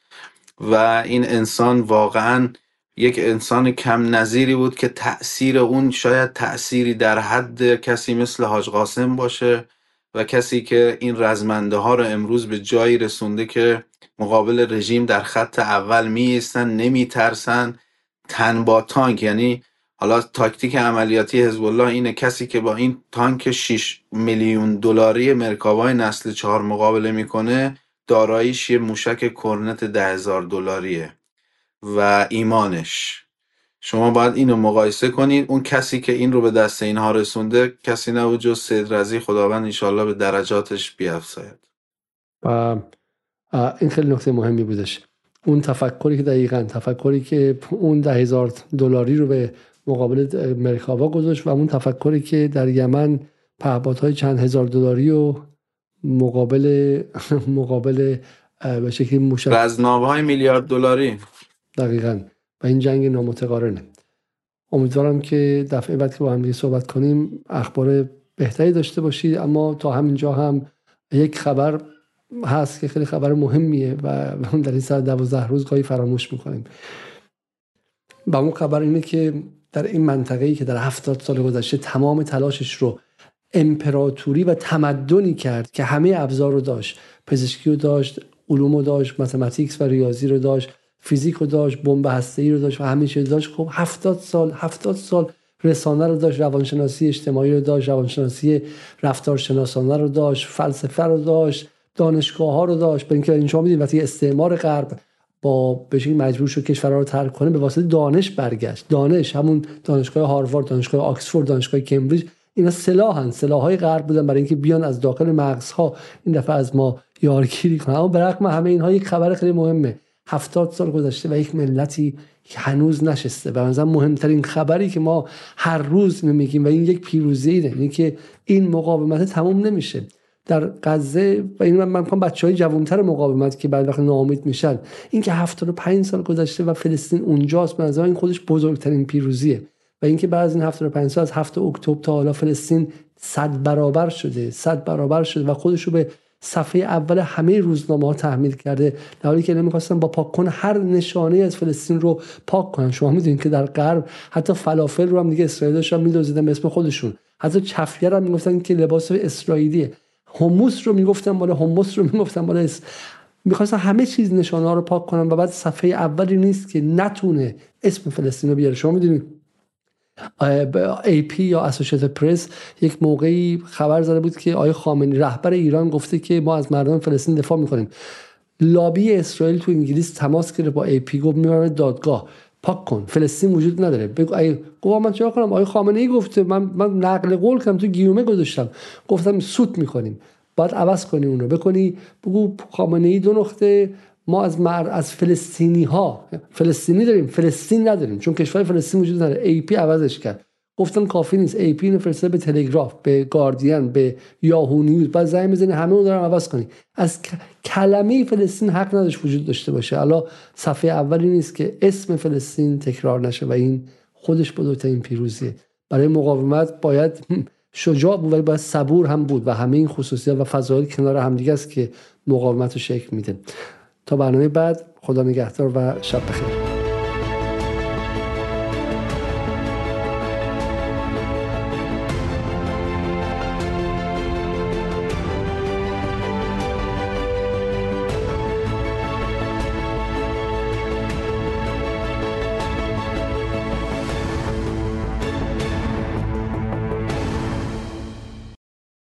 و این انسان واقعا یک انسان کم نظیری بود که تأثیر اون شاید تأثیری در حد کسی مثل حاج قاسم باشه و کسی که این رزمنده ها رو امروز به جایی رسونده که مقابل رژیم در خط اول می ایستن نمی ترسن تن با تانک یعنی حالا تاکتیک عملیاتی حزب الله اینه کسی که با این تانک 6 میلیون دلاری مرکاوای نسل چهار مقابله می‌کنه داراییش یه موشک کرنت ده هزار دلاریه و ایمانش. شما باید اینو مقایسه کنید اون کسی که این رو به دست اینها رسونده کسی نبود جز سید رزی خداوند انشالله به درجاتش بیافزاید. و این خیلی نکته مهمی بودش. اون تفکری که دقیقا تفکری که اون ده هزار دلاری رو به مقابل مرکاوا گذاشت و اون تفکری که در یمن پهپادهای چند هزار دلاری و مقابل <laughs> مقابل به شکلی های میلیارد دلاری. دقیقا. و این جنگ نامتقارنه. امیدوارم که دفعه بعد که با هم صحبت کنیم اخبار بهتری داشته باشید اما تا همینجا هم یک خبر هست که خیلی خبر مهمیه و <laughs> در این ساعت دوازده روز گاهی فراموش می‌کنیم. و اون خبر اینه که در این منطقه‌ای که در هفتاد سال گذشته تمام تلاشش رو امپراتوری و تمدنی کرد که همه ابزار رو داشت. پزشکی رو داشت علوم رو داشت متمتیکس و ریاضی رو داشت فیزیک رو داشت بمب ای رو داشت و همه چیز داشت. خب هفتاد سال هفتاد سال رسانه رو داشت روانشناسی اجتماعی رو داشت روانشناسی رفتارشناسانه رو داشت فلسفه رو داشت دانشگاه ها رو داشت. به اینکه این شما می‌دید وقتی استعمار غرب با مجبور شد کشورها رو ترک کنه به واسطه دانش برگشت. دانش همون دانشگاه هاروارد دانشگاه آکسفورد دانشگاه کمبریج اینا سلاحن سلاح های غرب بودن برای اینکه بیان از داخل مغزها این دفعه از ما یارگیری کنن. اما برغم همه اینها یک خبر خیلی مهمه. هفتاد سال گذشته و یک ملتی که هنوز نشسته و مثلا مهمترین خبری که ما هر روز میگیم و این یک پیروزی اینه که این مقاومت تموم نمیشه. در غزه و این من می‌خوام بچه های جوانتر مقاومت که بعد وقت ناامید میشن این که 75 سال گذشته و فلسطین اونجاست به این خودش بزرگترین پیروزیه و اینکه بعد از این 75 سال از 7 اکتبر تا حالا فلسطین صد برابر شده صد برابر شده و خودش رو به صفحه اول همه روزنامه ها تحمیل کرده. در حالی که نمی‌خواستن با پاک کن هر نشانه از فلسطین رو پاک کنن. شما می‌دونید که در غرب حتی فلافل رو هم دیگه اسرائیل داشتن میدوزیدن به اسم خودشون. حتی چفگر هم می‌گفتن که لباس اسرائیلیه. هموس رو می‌گفتن بالا هموس رو می‌گفتن بالا. می‌خواستن همه چیز نشانه ها رو پاک کنن و بعد صفحه اولی نیست که نتونه اسم فلسطین رو بیاره. شما می‌دونید AP یا Associated Press یک موقعی خبر زده بود که آقای خامنه‌ای رهبر ایران گفته که ما از مردم فلسطین دفاع می‌کنیم. لابی اسرائیل تو انگلیس تماس گرفت با AP گفت می‌برم دادگاه. پاک کن فلسطین وجود نداره. بگو ای گفت من چرا کنم؟ آقای خامنه ای گفته من من نقل قول کردم تو گیومه گذاشتم. گفتن sue ت می‌کنیم باید عوض کنی اون رو بکنی بگو خامنه ای دو نقطه ما از مر... از فلسطینی ها فلسطینی داریم فلسطین نداریم چون کشور فلسطین وجود نداره. AP عوضش کرد. گفتم کافی نیست. AP فرستاده به تلگراف به گاردین به Yahoo News. بعد زنگ بزنی همه اون دارن عوض کنی. از کلمه فلسطین حق نداشت وجود داشته باشه. حالا صفحه اولی نیست که اسم فلسطین تکرار نشه و این خودش بزرگترین پیروزیه. برای مقاومت باید <laughs> شجاع بود ولی باید صبور هم بود و همه این خصوصیات و فضایل کنار همدیگه است که مقاومت رو شکل میده. تا برنامه بعد خدا نگهدار و شب بخیر.